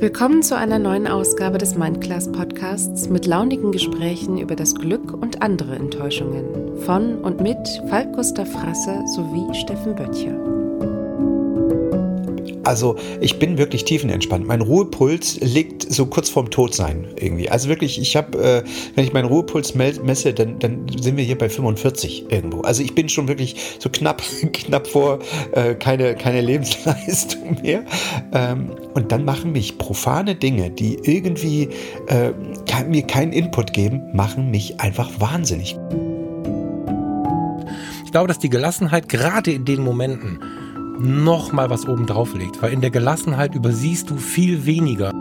Willkommen zu einer neuen Ausgabe des Mindclass Podcasts mit launigen Gesprächen über das Glück und andere Enttäuschungen von und mit Falk Gustav Frasse sowie Steffen Böttcher. Also ich bin wirklich tiefenentspannt. Mein Ruhepuls liegt so kurz vorm Todsein irgendwie. Also wirklich, ich habe, äh, wenn ich meinen Ruhepuls messe, dann, dann sind wir hier bei 45 irgendwo. Also ich bin schon wirklich so knapp, knapp vor äh, keine, keine Lebensleistung mehr. Ähm, und dann machen mich profane Dinge, die irgendwie äh, mir keinen Input geben, machen mich einfach wahnsinnig. Ich glaube, dass die Gelassenheit gerade in den Momenten, noch mal was oben drauf legt, weil in der Gelassenheit übersiehst du viel weniger.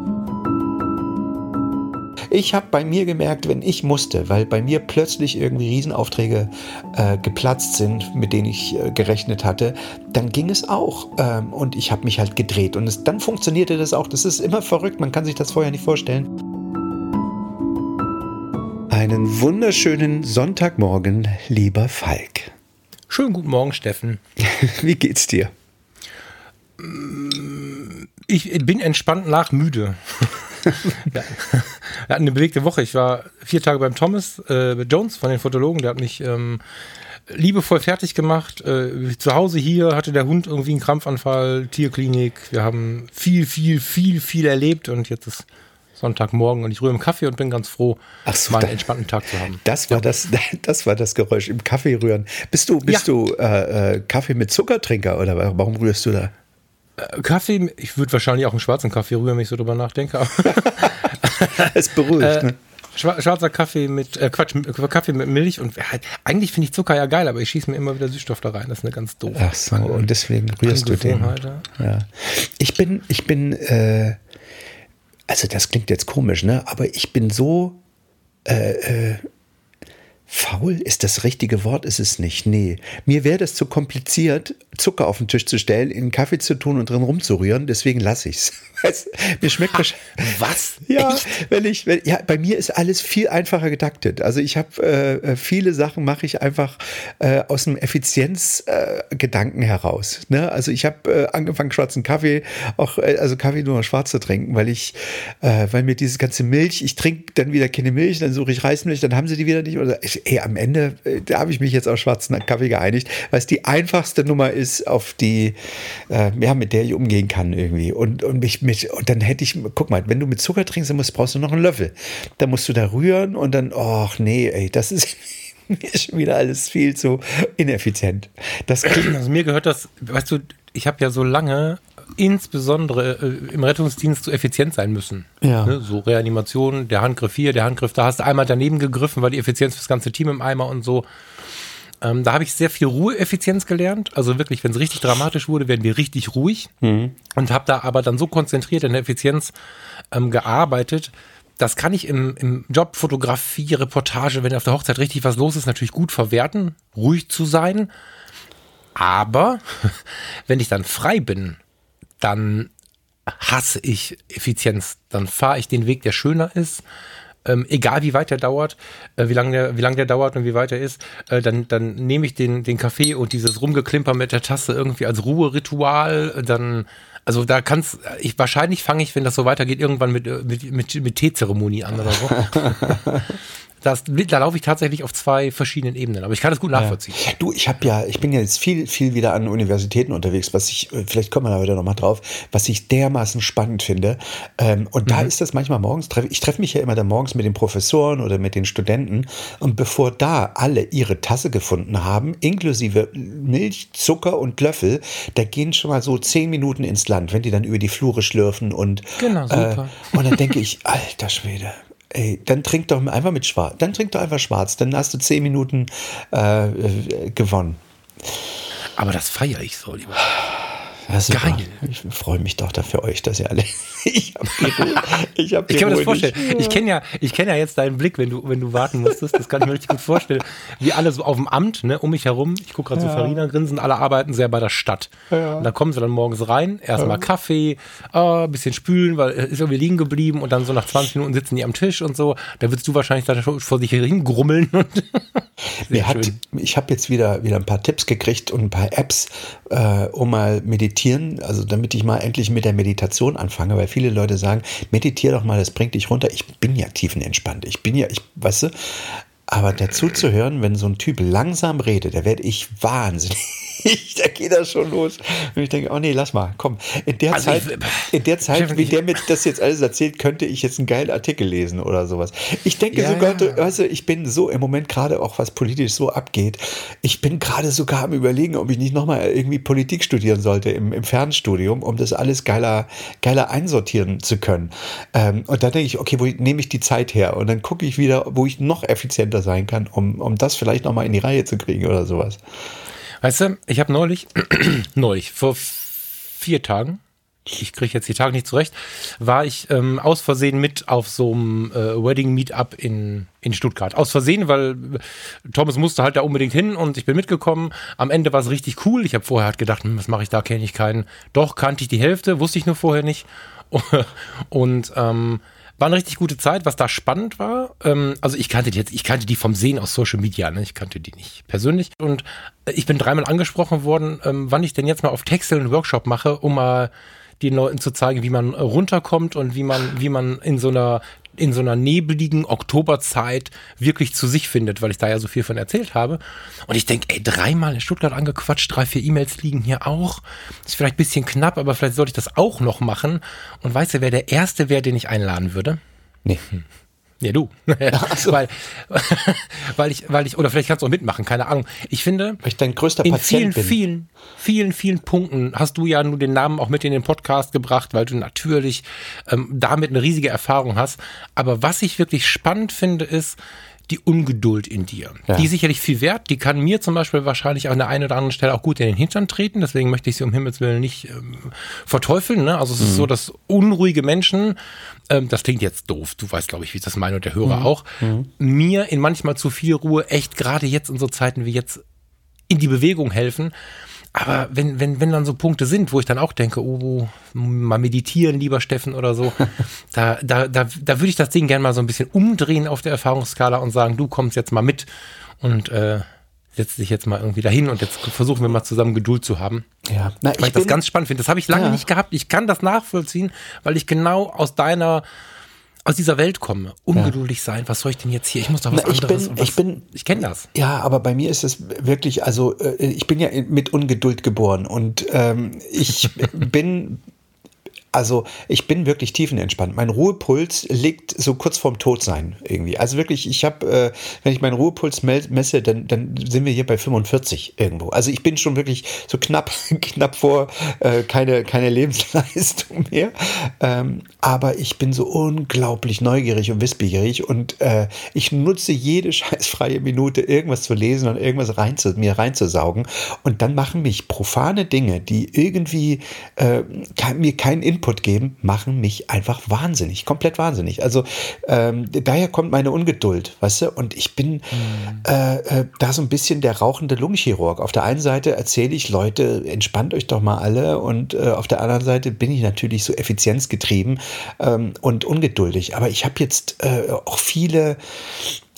Ich habe bei mir gemerkt, wenn ich musste, weil bei mir plötzlich irgendwie Riesenaufträge äh, geplatzt sind, mit denen ich äh, gerechnet hatte, dann ging es auch. Ähm, und ich habe mich halt gedreht. Und es, dann funktionierte das auch. Das ist immer verrückt, man kann sich das vorher nicht vorstellen. Einen wunderschönen Sonntagmorgen, lieber Falk. Schönen guten Morgen, Steffen. Wie geht's dir? Ich bin entspannt nach müde. Wir hatten eine belegte Woche. Ich war vier Tage beim Thomas äh, Jones von den Fotologen. Der hat mich ähm, liebevoll fertig gemacht. Äh, zu Hause hier hatte der Hund irgendwie einen Krampfanfall, Tierklinik. Wir haben viel, viel, viel, viel erlebt und jetzt ist Sonntagmorgen und ich rühre im Kaffee und bin ganz froh, so, mal einen entspannten Tag zu haben. Das war, ja. das, das war das Geräusch im Kaffee rühren. Bist du, bist ja. du äh, äh, Kaffee mit Zuckertrinker oder warum rührst du da? Äh, Kaffee, ich würde wahrscheinlich auch einen schwarzen Kaffee rühren, wenn ich so drüber nachdenke. es beruhigt, ne? Schwarzer Kaffee mit, äh, Quatsch, Kaffee mit Milch und halt, eigentlich finde ich Zucker ja geil, aber ich schieße mir immer wieder Süßstoff da rein. Das ist eine ganz doofe. Ach so, und deswegen rührst du den. Ja. Ich bin, ich bin, äh, also das klingt jetzt komisch, ne? Aber ich bin so, äh, äh, Faul ist das richtige Wort, ist es nicht. Nee. Mir wäre das zu kompliziert, Zucker auf den Tisch zu stellen, in einen Kaffee zu tun und drin rumzurühren, deswegen lasse ich es. Mir schmeckt ha, Was? Ja, wenn ich, wenn, ja, bei mir ist alles viel einfacher getaktet. Also ich habe äh, viele Sachen mache ich einfach äh, aus einem Effizienzgedanken äh, heraus. Ne? Also ich habe äh, angefangen, schwarzen Kaffee, auch äh, also Kaffee nur noch schwarz zu trinken, weil ich, äh, weil mir dieses ganze Milch, ich trinke dann wieder keine Milch, dann suche ich Reismilch, dann haben sie die wieder nicht. Oder ich, ey, am Ende, äh, da habe ich mich jetzt auf schwarzen Kaffee geeinigt, weil es die einfachste Nummer ist, auf die, äh, ja, mit der ich umgehen kann irgendwie. Und, und mich mit, und dann hätte ich, guck mal, wenn du mit Zucker trinkst, dann musst, brauchst du noch einen Löffel. Dann musst du da rühren und dann, ach nee, ey, das ist mir schon wieder alles viel zu ineffizient. Das also mir gehört das, weißt du, ich habe ja so lange insbesondere äh, im Rettungsdienst so effizient sein müssen. Ja. Ne? So Reanimation, der Handgriff hier, der Handgriff da, hast du einmal daneben gegriffen, weil die Effizienz fürs ganze Team im Eimer und so. Ähm, da habe ich sehr viel Ruheeffizienz gelernt. Also wirklich, wenn es richtig dramatisch wurde, werden wir richtig ruhig. Mhm. Und habe da aber dann so konzentriert in der Effizienz ähm, gearbeitet. Das kann ich im, im Job, Fotografie, Reportage, wenn auf der Hochzeit richtig was los ist, natürlich gut verwerten, ruhig zu sein. Aber wenn ich dann frei bin, dann hasse ich Effizienz. Dann fahre ich den Weg, der schöner ist. Ähm, egal wie weit der dauert, äh, wie lange der, wie lang der dauert und wie weit er ist, äh, dann, dann nehme ich den, den Kaffee und dieses Rumgeklimper mit der Tasse irgendwie als Ruheritual. Dann, also da kann's, ich wahrscheinlich fange ich, wenn das so weitergeht, irgendwann mit, mit, mit, mit Teezeremonie an oder so. das, da laufe ich tatsächlich auf zwei verschiedenen Ebenen, aber ich kann das gut nachvollziehen. Ja. Du, ich habe ja, ich bin ja jetzt viel, viel wieder an Universitäten unterwegs, was ich, äh, vielleicht kommen wir da wieder nochmal drauf, was ich dermaßen spannend finde. Ähm, und mhm. da ist das manchmal morgens, ich treffe mich ja immer dann morgens mit den Professoren oder mit den Studenten und bevor da alle ihre Tasse gefunden haben, inklusive Milch, Zucker und Löffel, da gehen schon mal so zehn Minuten ins Land, wenn die dann über die Flure schlürfen und, genau, super. Äh, und dann denke ich, alter Schwede, Ey, dann trink doch einfach mit Schwarz. Dann trink doch einfach Schwarz. Dann hast du zehn Minuten äh, äh gewonnen. Aber das feiere ich so, lieber. Das Geil. Ich freue mich doch dafür euch, dass ihr alle. ich habe ich, hab ich kann mir das vorstellen. Nicht. Ich kenne ja, ich kenne ja jetzt deinen Blick, wenn du, wenn du warten musstest. Das kann ich mir richtig gut vorstellen. Wie alle so auf dem Amt, ne, um mich herum. Ich gucke gerade ja. so Farina grinsen. Alle arbeiten sehr bei der Stadt. Ja. Und da kommen sie dann morgens rein, erstmal ja. Kaffee, äh, bisschen spülen, weil es ist irgendwie liegen geblieben und dann so nach 20 Minuten sitzen die am Tisch und so. Da würdest du wahrscheinlich dann vor sich hingrummeln. Mir hat, ich habe jetzt wieder, wieder ein paar Tipps gekriegt und ein paar Apps, äh, um mal meditieren meditieren, also damit ich mal endlich mit der Meditation anfange, weil viele Leute sagen, meditiere doch mal, das bringt dich runter. Ich bin ja tiefenentspannt. Ich bin ja, ich, weißt du, aber dazu zu hören, wenn so ein Typ langsam redet, da werde ich wahnsinnig. Da geht das schon los. Und ich denke, oh nee, lass mal, komm. In der also Zeit, ich, in der Zeit, wie der mir das jetzt alles erzählt, könnte ich jetzt einen geilen Artikel lesen oder sowas. Ich denke ja, sogar, ja. weißt du, ich bin so im Moment gerade auch, was politisch so abgeht. Ich bin gerade sogar am überlegen, ob ich nicht nochmal irgendwie Politik studieren sollte im, im Fernstudium, um das alles geiler, geiler einsortieren zu können. Ähm, und da denke ich, okay, wo nehme ich die Zeit her? Und dann gucke ich wieder, wo ich noch effizienter sein kann, um, um das vielleicht nochmal in die Reihe zu kriegen oder sowas. Weißt du, ich habe neulich, neulich, vor vier Tagen, ich kriege jetzt die Tage nicht zurecht, war ich ähm, aus Versehen mit auf so einem äh, Wedding-Meetup in, in Stuttgart. Aus Versehen, weil Thomas musste halt da unbedingt hin und ich bin mitgekommen. Am Ende war es richtig cool. Ich habe vorher halt gedacht, hm, was mache ich da, kenne ich keinen. Doch, kannte ich die Hälfte, wusste ich nur vorher nicht. und ähm, war eine richtig gute Zeit, was da spannend war. Ähm, also ich kannte die jetzt, ich kannte die vom Sehen aus Social Media, ne? ich kannte die nicht persönlich. Und äh, ich bin dreimal angesprochen worden, ähm, wann ich denn jetzt mal auf Texel einen Workshop mache, um mal den Leuten zu zeigen, wie man runterkommt und wie man, wie man in so einer in so einer nebligen Oktoberzeit wirklich zu sich findet, weil ich da ja so viel von erzählt habe. Und ich denke, ey, dreimal in Stuttgart angequatscht, drei, vier E-Mails liegen hier auch. Ist vielleicht ein bisschen knapp, aber vielleicht sollte ich das auch noch machen. Und weißt du, wer der Erste wäre, den ich einladen würde? Nee. Hm. Ja, du. So. weil, weil ich, weil ich, oder vielleicht kannst du auch mitmachen, keine Ahnung. Ich finde, weil ich dein größter in Patient vielen, bin. vielen, vielen, vielen Punkten hast du ja nur den Namen auch mit in den Podcast gebracht, weil du natürlich ähm, damit eine riesige Erfahrung hast. Aber was ich wirklich spannend finde, ist, die Ungeduld in dir. Ja. Die ist sicherlich viel wert. Die kann mir zum Beispiel wahrscheinlich an der einen oder anderen Stelle auch gut in den Hintern treten. Deswegen möchte ich sie um Himmels Willen nicht ähm, verteufeln. Ne? Also es mhm. ist so, dass unruhige Menschen, ähm, das klingt jetzt doof, du weißt, glaube ich, wie ich das meine und der Hörer mhm. auch, mhm. mir in manchmal zu viel Ruhe echt gerade jetzt in so Zeiten wie jetzt in die Bewegung helfen. Aber wenn, wenn, wenn dann so Punkte sind, wo ich dann auch denke, oh, mal meditieren, lieber Steffen oder so, da, da, da, da würde ich das Ding gerne mal so ein bisschen umdrehen auf der Erfahrungsskala und sagen, du kommst jetzt mal mit und äh, setz dich jetzt mal irgendwie dahin und jetzt versuchen wir mal zusammen Geduld zu haben. Ja, Na, ich, weil ich das ganz spannend finde. Das habe ich lange ja. nicht gehabt. Ich kann das nachvollziehen, weil ich genau aus deiner aus dieser Welt komme. Ungeduldig ja. sein, was soll ich denn jetzt hier? Ich muss doch was Na, ich anderes. Bin, was, ich bin, ich kenne das. Ja, aber bei mir ist es wirklich, also äh, ich bin ja mit Ungeduld geboren und ähm, ich bin also ich bin wirklich tiefenentspannt. Mein Ruhepuls liegt so kurz vorm Todsein irgendwie. Also wirklich, ich habe, äh, wenn ich meinen Ruhepuls messe, dann, dann sind wir hier bei 45 irgendwo. Also ich bin schon wirklich so knapp, knapp vor äh, keine, keine Lebensleistung mehr. Ähm, aber ich bin so unglaublich neugierig und wissbegierig und äh, ich nutze jede scheißfreie Minute, irgendwas zu lesen und irgendwas rein zu, mir reinzusaugen. Und dann machen mich profane Dinge, die irgendwie äh, mir keinen Input Input geben, machen mich einfach wahnsinnig, komplett wahnsinnig. Also ähm, daher kommt meine Ungeduld, weißt du? Und ich bin mhm. äh, äh, da so ein bisschen der rauchende Lungenchirurg. Auf der einen Seite erzähle ich, Leute, entspannt euch doch mal alle. Und äh, auf der anderen Seite bin ich natürlich so effizienzgetrieben ähm, und ungeduldig. Aber ich habe jetzt äh, auch viele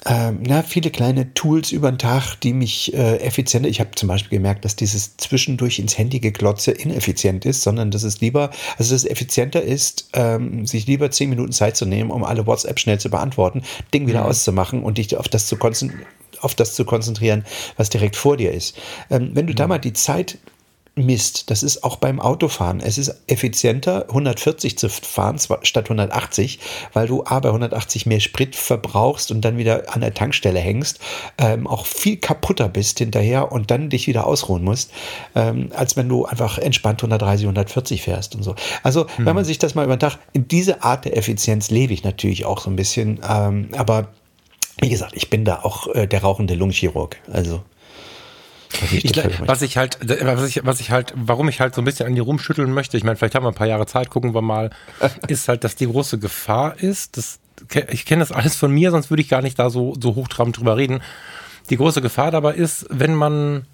ähm, na, viele kleine Tools über den Tag, die mich äh, effizienter. Ich habe zum Beispiel gemerkt, dass dieses zwischendurch ins Handy geglotze ineffizient ist, sondern dass es lieber, also dass es effizienter ist, ähm, sich lieber zehn Minuten Zeit zu nehmen, um alle WhatsApp schnell zu beantworten, Ding wieder mhm. auszumachen und dich auf das zu konzentrieren auf das zu konzentrieren, was direkt vor dir ist. Ähm, wenn du mhm. da mal die Zeit Mist. Das ist auch beim Autofahren. Es ist effizienter, 140 zu fahren statt 180, weil du A bei 180 mehr Sprit verbrauchst und dann wieder an der Tankstelle hängst, ähm, auch viel kaputter bist hinterher und dann dich wieder ausruhen musst, ähm, als wenn du einfach entspannt 130, 140 fährst und so. Also, hm. wenn man sich das mal über den Tag, in diese Art der Effizienz lebe ich natürlich auch so ein bisschen, ähm, aber wie gesagt, ich bin da auch äh, der rauchende Lungenchirurg. Also. Ich, was ich halt, was ich, was ich halt, warum ich halt so ein bisschen an die rumschütteln möchte, ich meine, vielleicht haben wir ein paar Jahre Zeit, gucken wir mal, ist halt, dass die große Gefahr ist, dass, ich kenne das alles von mir, sonst würde ich gar nicht da so, so hochtrabend drüber reden. Die große Gefahr dabei ist, wenn man,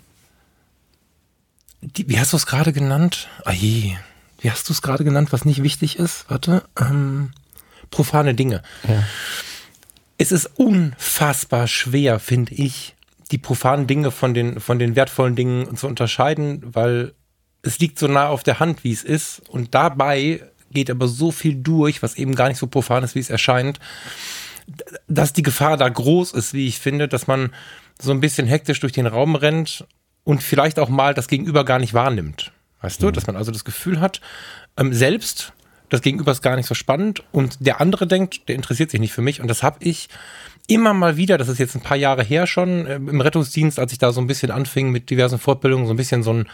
die, wie hast du es gerade genannt? Ah je, wie hast du es gerade genannt, was nicht wichtig ist? Warte, ähm, profane Dinge. Ja. Es ist unfassbar schwer, finde ich, die profanen Dinge von den, von den wertvollen Dingen zu unterscheiden, weil es liegt so nah auf der Hand, wie es ist. Und dabei geht aber so viel durch, was eben gar nicht so profan ist, wie es erscheint, dass die Gefahr da groß ist, wie ich finde, dass man so ein bisschen hektisch durch den Raum rennt und vielleicht auch mal das Gegenüber gar nicht wahrnimmt. Weißt mhm. du, dass man also das Gefühl hat, ähm, selbst das Gegenüber ist gar nicht so spannend und der andere denkt, der interessiert sich nicht für mich und das habe ich immer mal wieder, das ist jetzt ein paar Jahre her schon, äh, im Rettungsdienst, als ich da so ein bisschen anfing mit diversen Fortbildungen, so ein bisschen so ein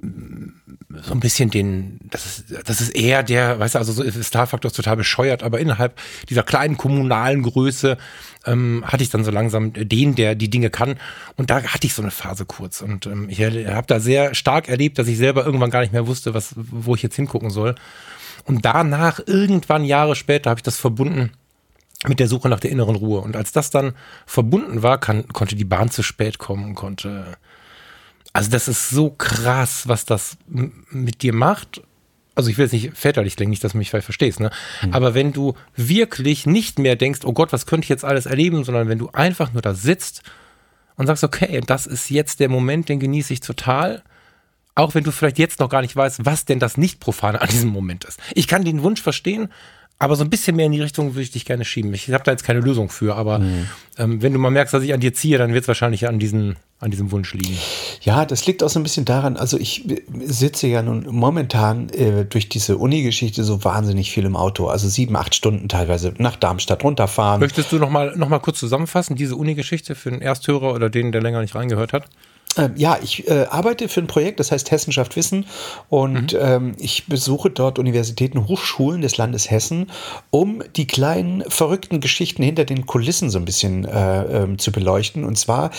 so ein bisschen den, das ist, das ist eher der, weißt du, also so Star-Faktor ist total bescheuert, aber innerhalb dieser kleinen kommunalen Größe ähm, hatte ich dann so langsam den, der die Dinge kann. Und da hatte ich so eine Phase kurz. Und ähm, ich habe da sehr stark erlebt, dass ich selber irgendwann gar nicht mehr wusste, was, wo ich jetzt hingucken soll. Und danach, irgendwann Jahre später, habe ich das verbunden mit der Suche nach der inneren Ruhe. Und als das dann verbunden war, kann, konnte die Bahn zu spät kommen konnte also das ist so krass, was das mit dir macht. Also ich will jetzt nicht väterlich klingen, nicht, dass du mich vielleicht verstehst, ne? Mhm. Aber wenn du wirklich nicht mehr denkst, oh Gott, was könnte ich jetzt alles erleben, sondern wenn du einfach nur da sitzt und sagst, okay, das ist jetzt der Moment, den genieße ich total. Auch wenn du vielleicht jetzt noch gar nicht weißt, was denn das Nicht-Profane an diesem Moment ist. Ich kann den Wunsch verstehen, aber so ein bisschen mehr in die Richtung würde ich dich gerne schieben. Ich habe da jetzt keine Lösung für, aber mhm. ähm, wenn du mal merkst, dass ich an dir ziehe, dann wird es wahrscheinlich an, diesen, an diesem Wunsch liegen. Ja, das liegt auch so ein bisschen daran, also ich sitze ja nun momentan äh, durch diese Uni-Geschichte so wahnsinnig viel im Auto, also sieben, acht Stunden teilweise nach Darmstadt runterfahren. Möchtest du noch mal, noch mal kurz zusammenfassen, diese Uni-Geschichte für den Ersthörer oder den, der länger nicht reingehört hat? Ähm, ja, ich äh, arbeite für ein Projekt, das heißt Hessenschaft Wissen und mhm. ähm, ich besuche dort Universitäten, Hochschulen des Landes Hessen, um die kleinen verrückten Geschichten hinter den Kulissen so ein bisschen äh, ähm, zu beleuchten. Und zwar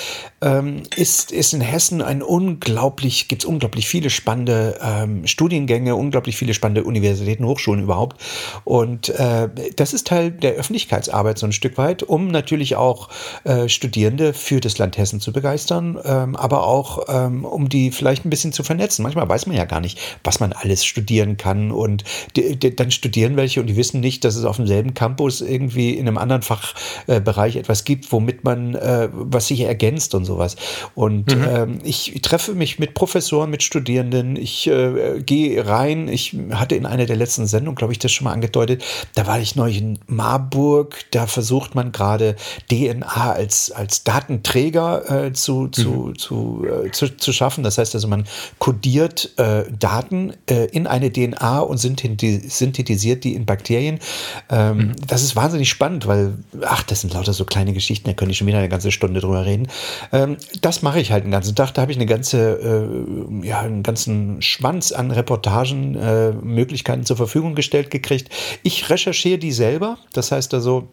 ähm, ist, ist in Hessen ein unglaublich, gibt es unglaublich viele spannende ähm, Studiengänge, unglaublich viele spannende Universitäten, Hochschulen überhaupt. Und äh, das ist Teil der Öffentlichkeitsarbeit so ein Stück weit, um natürlich auch äh, Studierende für das Land Hessen zu begeistern, ähm, aber auch, ähm, um die vielleicht ein bisschen zu vernetzen. Manchmal weiß man ja gar nicht, was man alles studieren kann und die, die, dann studieren welche und die wissen nicht, dass es auf demselben Campus irgendwie in einem anderen Fachbereich äh, etwas gibt, womit man, äh, was sich ergänzt und sowas. Und mhm. ähm, ich, treffe mich mit Professoren, mit Studierenden, ich äh, gehe rein, ich hatte in einer der letzten Sendungen, glaube ich, das schon mal angedeutet, da war ich neulich in Marburg, da versucht man gerade DNA als, als Datenträger äh, zu, zu, mhm. Zu äh, zu, zu, schaffen. Das heißt also, man kodiert äh, Daten äh, in eine DNA und synthetisiert die in Bakterien. Ähm, mhm. Das ist wahnsinnig spannend, weil, ach, das sind lauter so kleine Geschichten, da könnte ich schon wieder eine ganze Stunde drüber reden. Ähm, das mache ich halt den ganzen Tag. Da habe ich eine ganze, äh, ja, einen ganzen Schwanz an Reportagen, äh, Möglichkeiten zur Verfügung gestellt gekriegt. Ich recherchiere die selber. Das heißt also,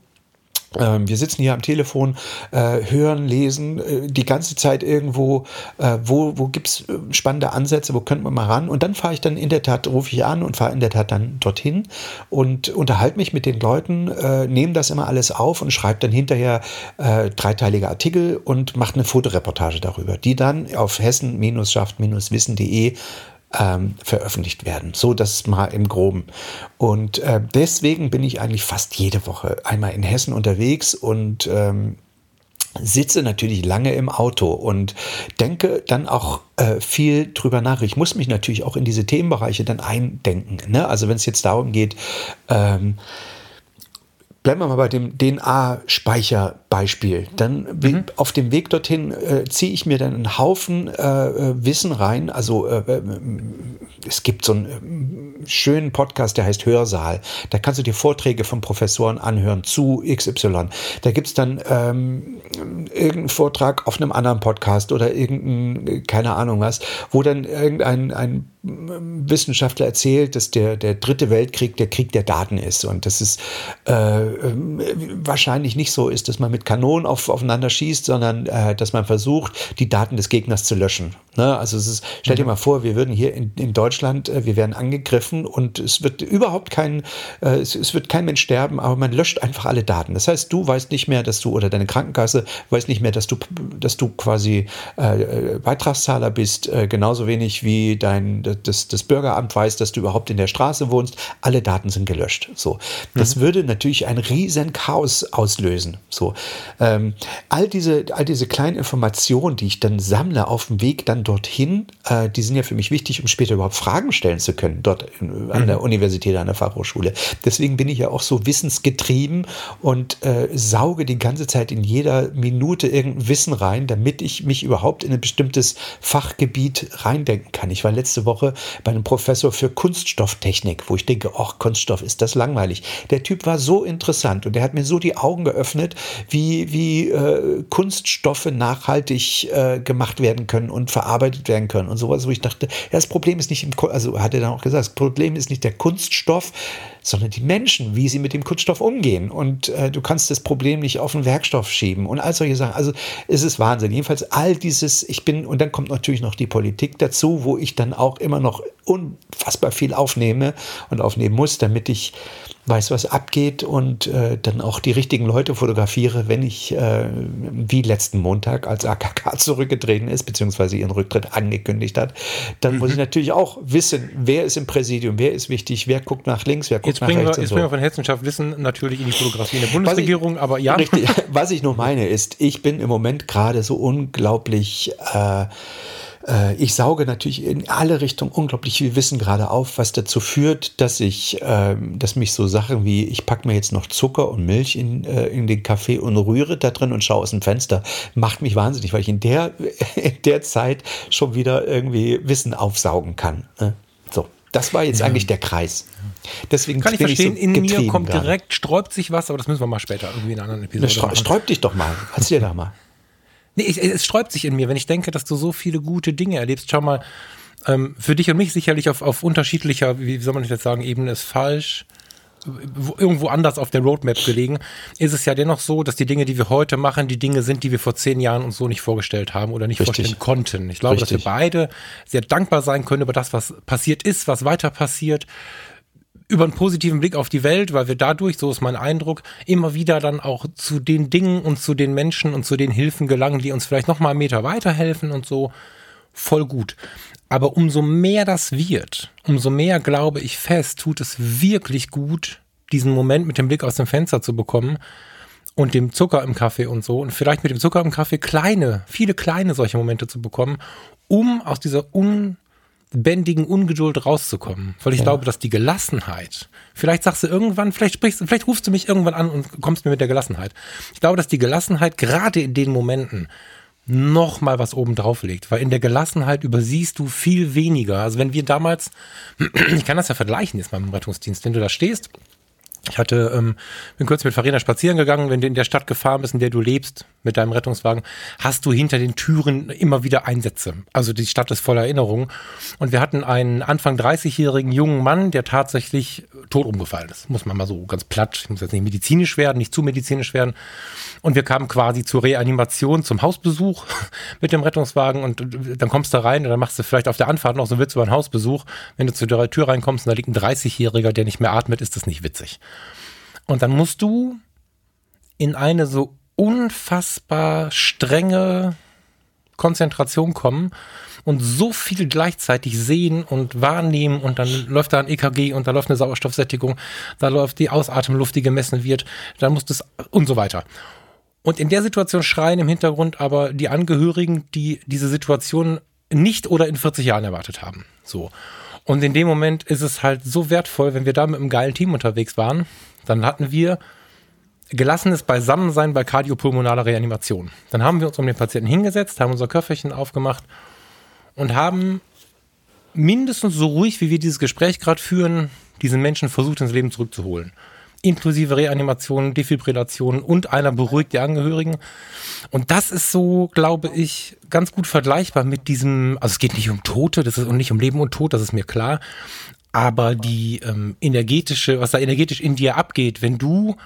wir sitzen hier am Telefon, äh, hören, lesen, äh, die ganze Zeit irgendwo, äh, wo, wo gibt es spannende Ansätze, wo könnte man mal ran? Und dann fahre ich dann in der Tat, rufe ich an und fahre in der Tat dann dorthin und unterhalte mich mit den Leuten, nehme das immer alles auf und schreibe dann hinterher dreiteilige Artikel und mache eine Fotoreportage darüber, die dann auf hessen-schaft-wissen.de ähm, veröffentlicht werden. So das mal im Groben. Und äh, deswegen bin ich eigentlich fast jede Woche einmal in Hessen unterwegs und ähm, sitze natürlich lange im Auto und denke dann auch äh, viel drüber nach. Ich muss mich natürlich auch in diese Themenbereiche dann eindenken. Ne? Also wenn es jetzt darum geht, ähm, Bleiben wir mal bei dem DNA-Speicherbeispiel. Dann mhm. auf dem Weg dorthin äh, ziehe ich mir dann einen Haufen äh, äh Wissen rein. Also äh, äh, es gibt so einen äh, schönen Podcast, der heißt Hörsaal. Da kannst du dir Vorträge von Professoren anhören zu XY. Da gibt es dann ähm, irgendeinen Vortrag auf einem anderen Podcast oder irgendein, keine Ahnung was, wo dann irgendein ein Wissenschaftler erzählt, dass der, der dritte Weltkrieg der Krieg der Daten ist und dass es äh, wahrscheinlich nicht so ist, dass man mit Kanonen auf, aufeinander schießt, sondern äh, dass man versucht, die Daten des Gegners zu löschen. Ne? Also ist, stell dir mhm. mal vor, wir würden hier in, in Deutschland, äh, wir werden angegriffen und es wird überhaupt kein, äh, es, es, wird kein Mensch sterben, aber man löscht einfach alle Daten. Das heißt, du weißt nicht mehr, dass du oder deine Krankenkasse weiß nicht mehr, dass du, dass du quasi äh, Beitragszahler bist, genauso wenig wie dein das, das Bürgeramt weiß, dass du überhaupt in der Straße wohnst. Alle Daten sind gelöscht. So, das mhm. würde natürlich ein riesen Chaos auslösen. So, ähm, all diese, all diese kleinen Informationen, die ich dann sammle auf dem Weg dann dorthin, äh, die sind ja für mich wichtig, um später überhaupt Fragen stellen zu können dort in, an der mhm. Universität, an der Fachhochschule. Deswegen bin ich ja auch so wissensgetrieben und äh, sauge die ganze Zeit in jeder Minute irgendein Wissen rein, damit ich mich überhaupt in ein bestimmtes Fachgebiet reindenken kann. Ich war letzte Woche bei einem Professor für Kunststofftechnik, wo ich denke, ach, Kunststoff ist das langweilig. Der Typ war so interessant und der hat mir so die Augen geöffnet, wie, wie äh, Kunststoffe nachhaltig äh, gemacht werden können und verarbeitet werden können und sowas, wo ich dachte, ja, das Problem ist nicht im, also hat er dann auch gesagt, das Problem ist nicht der Kunststoff, sondern die Menschen, wie sie mit dem Kunststoff umgehen. Und äh, du kannst das Problem nicht auf den Werkstoff schieben und all solche Sachen. Also es ist Wahnsinn. Jedenfalls all dieses, ich bin, und dann kommt natürlich noch die Politik dazu, wo ich dann auch immer noch unfassbar viel aufnehme und aufnehmen muss, damit ich weiß, was abgeht und äh, dann auch die richtigen Leute fotografiere, wenn ich, äh, wie letzten Montag, als AKK zurückgetreten ist, beziehungsweise ihren Rücktritt angekündigt hat, dann mhm. muss ich natürlich auch wissen, wer ist im Präsidium, wer ist wichtig, wer guckt nach links, wer guckt jetzt nach rechts. Wir, jetzt so. bringen wir von Hessenschaft Wissen natürlich in die Fotografie in der Bundesregierung, ich, aber ja. Richtig, was ich nur meine ist, ich bin im Moment gerade so unglaublich äh, äh, ich sauge natürlich in alle Richtungen unglaublich viel Wissen gerade auf, was dazu führt, dass ich, ähm, dass mich so Sachen wie, ich packe mir jetzt noch Zucker und Milch in, äh, in den Kaffee und rühre da drin und schaue aus dem Fenster, macht mich wahnsinnig, weil ich in der, in der Zeit schon wieder irgendwie Wissen aufsaugen kann. Ne? So. Das war jetzt ja. eigentlich der Kreis. Deswegen kann ich verstehen, ich so in mir kommt gerade. direkt, sträubt sich was, aber das müssen wir mal später irgendwie in einer anderen Episode machen. Sträub dich doch mal. Erzähl da mal. Nee, ich, es sträubt sich in mir, wenn ich denke, dass du so viele gute Dinge erlebst. Schau mal, ähm, für dich und mich sicherlich auf, auf unterschiedlicher, wie soll man das jetzt sagen, Ebene ist falsch irgendwo anders auf der Roadmap gelegen, ist es ja dennoch so, dass die Dinge, die wir heute machen, die Dinge sind, die wir vor zehn Jahren uns so nicht vorgestellt haben oder nicht Richtig. vorstellen konnten. Ich glaube, Richtig. dass wir beide sehr dankbar sein können über das, was passiert ist, was weiter passiert, über einen positiven Blick auf die Welt, weil wir dadurch, so ist mein Eindruck, immer wieder dann auch zu den Dingen und zu den Menschen und zu den Hilfen gelangen, die uns vielleicht noch mal einen Meter weiterhelfen und so. Voll gut. Aber umso mehr das wird, umso mehr glaube ich fest, tut es wirklich gut, diesen Moment mit dem Blick aus dem Fenster zu bekommen und dem Zucker im Kaffee und so und vielleicht mit dem Zucker im Kaffee kleine, viele kleine solche Momente zu bekommen, um aus dieser un bändigen Ungeduld rauszukommen. Weil ich ja. glaube, dass die Gelassenheit, vielleicht sagst du irgendwann, vielleicht sprichst du, vielleicht rufst du mich irgendwann an und kommst mir mit der Gelassenheit. Ich glaube, dass die Gelassenheit gerade in den Momenten noch mal was oben drauf legt, weil in der Gelassenheit übersiehst du viel weniger. Also wenn wir damals, ich kann das ja vergleichen jetzt mal mit dem Rettungsdienst, wenn du da stehst ich hatte, ähm, bin kurz mit Farina spazieren gegangen, wenn du in der Stadt gefahren bist, in der du lebst, mit deinem Rettungswagen, hast du hinter den Türen immer wieder Einsätze. Also die Stadt ist voller Erinnerungen. Und wir hatten einen Anfang 30-jährigen jungen Mann, der tatsächlich tot umgefallen ist. Muss man mal so ganz platt, ich muss jetzt nicht medizinisch werden, nicht zu medizinisch werden. Und wir kamen quasi zur Reanimation, zum Hausbesuch mit dem Rettungswagen und dann kommst du rein und dann machst du vielleicht auf der Anfahrt noch so einen Witz über einen Hausbesuch. Wenn du zu der Tür reinkommst und da liegt ein 30-Jähriger, der nicht mehr atmet, ist das nicht witzig. Und dann musst du in eine so unfassbar strenge Konzentration kommen und so viel gleichzeitig sehen und wahrnehmen und dann läuft da ein EKG und da läuft eine Sauerstoffsättigung, da läuft die Ausatemluft, die gemessen wird, dann muss das und so weiter. Und in der Situation schreien im Hintergrund aber die Angehörigen, die diese Situation nicht oder in 40 Jahren erwartet haben. So. Und in dem Moment ist es halt so wertvoll, wenn wir da mit einem geilen Team unterwegs waren, dann hatten wir gelassenes Beisammensein bei kardiopulmonaler Reanimation. Dann haben wir uns um den Patienten hingesetzt, haben unser Köfferchen aufgemacht und haben mindestens so ruhig, wie wir dieses Gespräch gerade führen, diesen Menschen versucht ins Leben zurückzuholen inklusive Reanimation, Defibrillation und einer beruhigt die Angehörigen. Und das ist so, glaube ich, ganz gut vergleichbar mit diesem, also es geht nicht um Tote, das ist und nicht um Leben und Tod, das ist mir klar. Aber die ähm, energetische, was da energetisch in dir abgeht, wenn du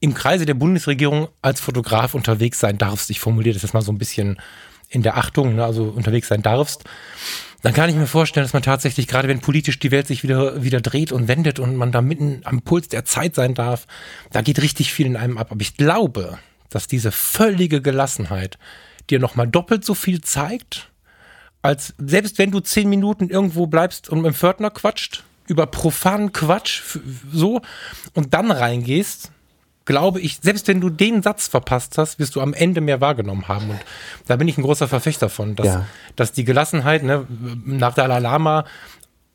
im Kreise der Bundesregierung als Fotograf unterwegs sein darfst, ich formuliere das jetzt mal so ein bisschen in der Achtung, ne, also unterwegs sein darfst, dann kann ich mir vorstellen, dass man tatsächlich, gerade wenn politisch die Welt sich wieder, wieder dreht und wendet und man da mitten am Puls der Zeit sein darf, da geht richtig viel in einem ab. Aber ich glaube, dass diese völlige Gelassenheit dir nochmal doppelt so viel zeigt, als selbst wenn du zehn Minuten irgendwo bleibst und mit dem Pförtner quatscht, über profanen Quatsch, so, und dann reingehst, glaube ich, selbst wenn du den Satz verpasst hast, wirst du am Ende mehr wahrgenommen haben. Und da bin ich ein großer Verfechter von, dass, ja. dass die Gelassenheit, ne, nach Dalai Lama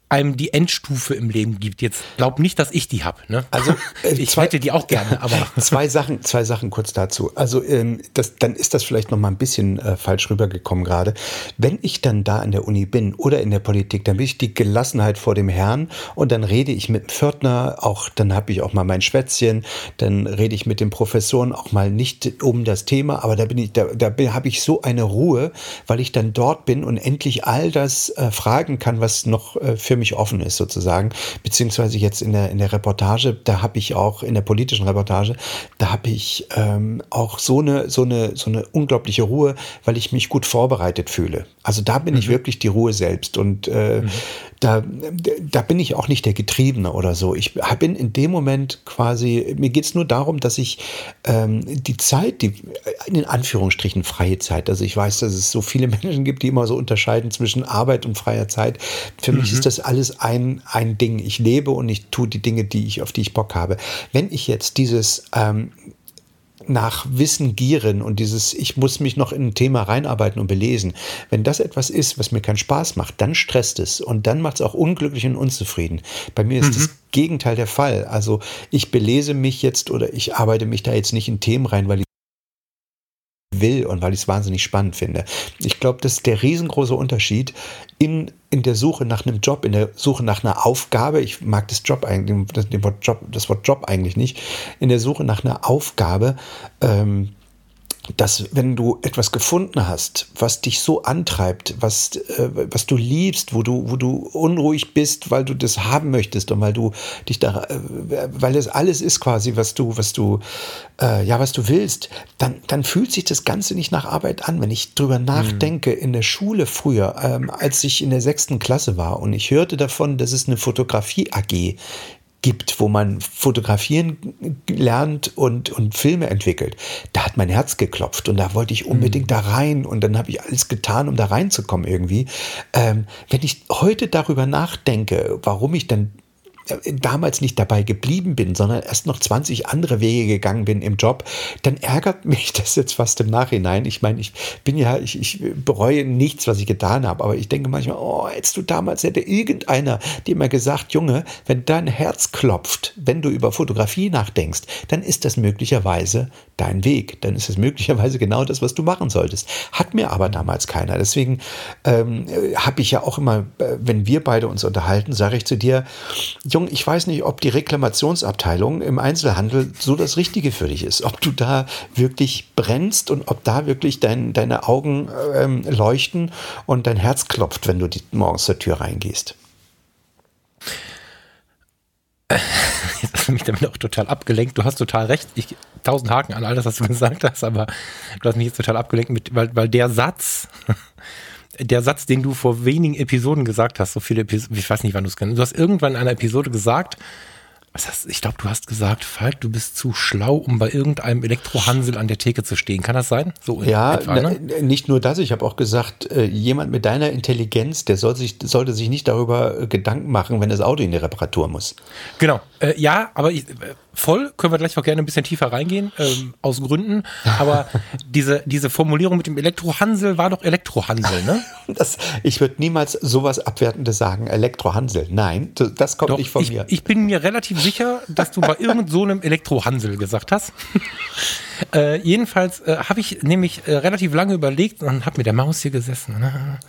einem die Endstufe im Leben gibt. Jetzt glaub nicht, dass ich die habe. Ne? Also äh, ich zwei, hätte die auch gerne, aber zwei Sachen, zwei Sachen kurz dazu. Also ähm, das, dann ist das vielleicht noch mal ein bisschen äh, falsch rübergekommen gerade. Wenn ich dann da an der Uni bin oder in der Politik, dann bin ich die Gelassenheit vor dem Herrn und dann rede ich mit dem Pförtner, auch dann habe ich auch mal mein Schwätzchen, dann rede ich mit den Professoren auch mal nicht um das Thema, aber da bin ich, da, da habe ich so eine Ruhe, weil ich dann dort bin und endlich all das äh, fragen kann, was noch äh, für für mich offen ist sozusagen. Beziehungsweise jetzt in der, in der Reportage, da habe ich auch, in der politischen Reportage, da habe ich ähm, auch so eine, so, eine, so eine unglaubliche Ruhe, weil ich mich gut vorbereitet fühle. Also da bin mhm. ich wirklich die Ruhe selbst. Und äh, mhm. Da, da bin ich auch nicht der Getriebene oder so. Ich bin in dem Moment quasi, mir geht es nur darum, dass ich ähm, die Zeit, die in Anführungsstrichen freie Zeit, also ich weiß, dass es so viele Menschen gibt, die immer so unterscheiden zwischen Arbeit und freier Zeit. Für mhm. mich ist das alles ein, ein Ding. Ich lebe und ich tue die Dinge, die ich, auf die ich Bock habe. Wenn ich jetzt dieses ähm, nach Wissen gieren und dieses, ich muss mich noch in ein Thema reinarbeiten und belesen. Wenn das etwas ist, was mir keinen Spaß macht, dann stresst es und dann macht es auch unglücklich und unzufrieden. Bei mir ist mhm. das Gegenteil der Fall. Also ich belese mich jetzt oder ich arbeite mich da jetzt nicht in Themen rein, weil ich will und weil ich es wahnsinnig spannend finde. Ich glaube, das ist der riesengroße Unterschied in, in der Suche nach einem Job, in der Suche nach einer Aufgabe. Ich mag das Job eigentlich, das, Wort Job, das Wort Job eigentlich nicht. In der Suche nach einer Aufgabe. Ähm, dass wenn du etwas gefunden hast, was dich so antreibt, was, äh, was du liebst, wo du, wo du unruhig bist, weil du das haben möchtest und weil du dich da, äh, weil das alles ist quasi, was du, was du, äh, ja, was du willst, dann, dann fühlt sich das Ganze nicht nach Arbeit an. Wenn ich drüber mhm. nachdenke, in der Schule früher, ähm, als ich in der sechsten Klasse war und ich hörte davon, dass es eine Fotografie AG gibt, wo man fotografieren lernt und, und Filme entwickelt, da hat mein Herz geklopft und da wollte ich unbedingt mhm. da rein und dann habe ich alles getan, um da reinzukommen irgendwie. Ähm, wenn ich heute darüber nachdenke, warum ich dann damals nicht dabei geblieben bin, sondern erst noch 20 andere Wege gegangen bin im Job, dann ärgert mich das jetzt fast im Nachhinein. Ich meine, ich bin ja, ich, ich bereue nichts, was ich getan habe, aber ich denke manchmal, oh, hättest du damals, hätte irgendeiner dir mal gesagt, Junge, wenn dein Herz klopft, wenn du über Fotografie nachdenkst, dann ist das möglicherweise dein Weg. Dann ist es möglicherweise genau das, was du machen solltest. Hat mir aber damals keiner. Deswegen ähm, habe ich ja auch immer, äh, wenn wir beide uns unterhalten, sage ich zu dir, Jung, ich weiß nicht, ob die Reklamationsabteilung im Einzelhandel so das Richtige für dich ist. Ob du da wirklich brennst und ob da wirklich dein, deine Augen ähm, leuchten und dein Herz klopft, wenn du die, morgens zur Tür reingehst. Jetzt hast du mich damit auch total abgelenkt. Du hast total recht. Ich, tausend Haken an all das, was du gesagt hast, aber du hast mich jetzt total abgelenkt, mit, weil, weil der Satz, der Satz, den du vor wenigen Episoden gesagt hast, so viele Episoden, ich weiß nicht, wann du es kennst, du hast irgendwann in einer Episode gesagt, was hast, ich glaube, du hast gesagt, Falk, du bist zu schlau, um bei irgendeinem Elektrohansel an der Theke zu stehen. Kann das sein? So ja, etwa, ne? nicht nur das. Ich habe auch gesagt, äh, jemand mit deiner Intelligenz, der soll sich, sollte sich nicht darüber äh, Gedanken machen, wenn das Auto in die Reparatur muss. Genau. Äh, ja, aber ich, voll, können wir gleich auch gerne ein bisschen tiefer reingehen, ähm, aus Gründen. Aber diese, diese Formulierung mit dem Elektrohansel war doch Elektrohansel, ne? Das, ich würde niemals sowas Abwertendes sagen, Elektrohansel. Nein, das kommt doch, nicht von ich, mir. Ich bin mir relativ sicher, dass du bei irgendeinem so einem Elektrohansel gesagt hast. äh, jedenfalls äh, habe ich nämlich äh, relativ lange überlegt und habe mit der Maus hier gesessen. Ne?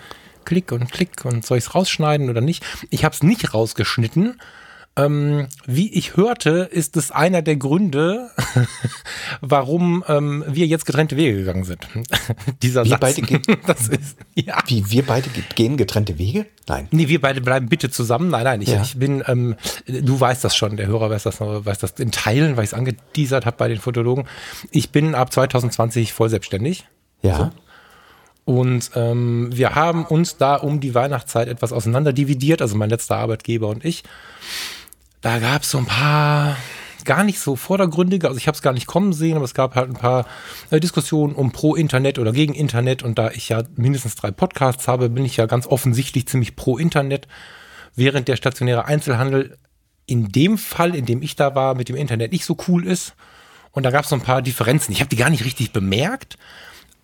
Klick und klick und soll ich es rausschneiden oder nicht? Ich habe es nicht rausgeschnitten ähm, wie ich hörte, ist es einer der Gründe, warum ähm, wir jetzt getrennte Wege gegangen sind. Dieser wir Satz. Beide das ist, ja. Wie, wir beide gehen getrennte Wege? Nein. Nee, wir beide bleiben bitte zusammen. Nein, nein, ich, ja. ich bin, ähm, du weißt das schon, der Hörer weiß das, weiß das in Teilen, weil ich es angeteasert habe bei den Fotologen. Ich bin ab 2020 voll selbstständig. Ja. So. Und ähm, wir haben uns da um die Weihnachtszeit etwas auseinander dividiert, also mein letzter Arbeitgeber und ich da gab es so ein paar gar nicht so vordergründige, also ich habe es gar nicht kommen sehen, aber es gab halt ein paar äh, Diskussionen um pro Internet oder gegen Internet und da ich ja mindestens drei Podcasts habe, bin ich ja ganz offensichtlich ziemlich pro Internet, während der stationäre Einzelhandel in dem Fall, in dem ich da war, mit dem Internet nicht so cool ist. Und da gab es so ein paar Differenzen. Ich habe die gar nicht richtig bemerkt,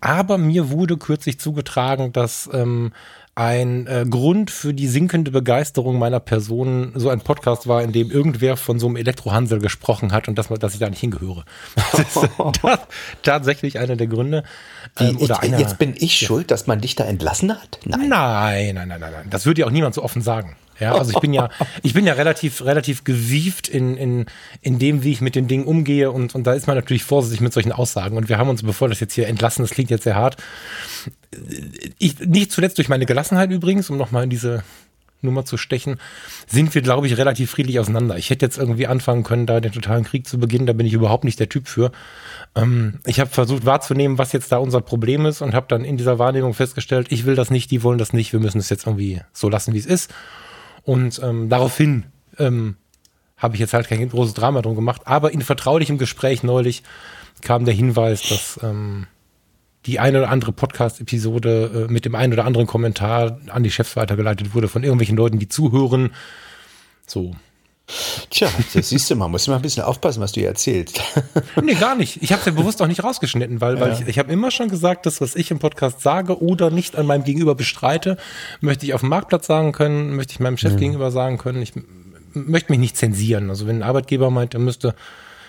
aber mir wurde kürzlich zugetragen, dass ähm, ein äh, Grund für die sinkende Begeisterung meiner Person so ein Podcast war, in dem irgendwer von so einem Elektrohansel gesprochen hat und dass, man, dass ich da nicht hingehöre. Das ist tatsächlich einer der Gründe. Ähm, ich, einer, jetzt bin ich ja. schuld, dass man dich da entlassen hat? Nein. Nein, nein, nein, nein, nein. Das würde ja auch niemand so offen sagen. Ja, also ich bin ja, ich bin ja relativ, relativ gewieft in, in, in dem, wie ich mit den Dingen umgehe und, und da ist man natürlich vorsichtig mit solchen Aussagen. Und wir haben uns, bevor das jetzt hier entlassen, das klingt jetzt sehr hart, ich, nicht zuletzt durch meine Gelassenheit übrigens, um nochmal in diese Nummer zu stechen, sind wir, glaube ich, relativ friedlich auseinander. Ich hätte jetzt irgendwie anfangen können, da den totalen Krieg zu beginnen, da bin ich überhaupt nicht der Typ für. Ähm, ich habe versucht wahrzunehmen, was jetzt da unser Problem ist und habe dann in dieser Wahrnehmung festgestellt, ich will das nicht, die wollen das nicht, wir müssen es jetzt irgendwie so lassen, wie es ist. Und ähm, daraufhin ähm, habe ich jetzt halt kein großes Drama drum gemacht. Aber in vertraulichem Gespräch neulich kam der Hinweis, dass ähm, die eine oder andere Podcast-Episode äh, mit dem einen oder anderen Kommentar an die Chefs weitergeleitet wurde von irgendwelchen Leuten, die zuhören. So. Tja, das siehst du mal, muss mal ein bisschen aufpassen, was du hier erzählst. nee, gar nicht. Ich habe es ja bewusst auch nicht rausgeschnitten, weil, weil ja. ich, ich habe immer schon gesagt, das, was ich im Podcast sage oder nicht an meinem Gegenüber bestreite, möchte ich auf dem Marktplatz sagen können, möchte ich meinem Chef mhm. gegenüber sagen können. Ich möchte mich nicht zensieren. Also wenn ein Arbeitgeber meint, er müsste,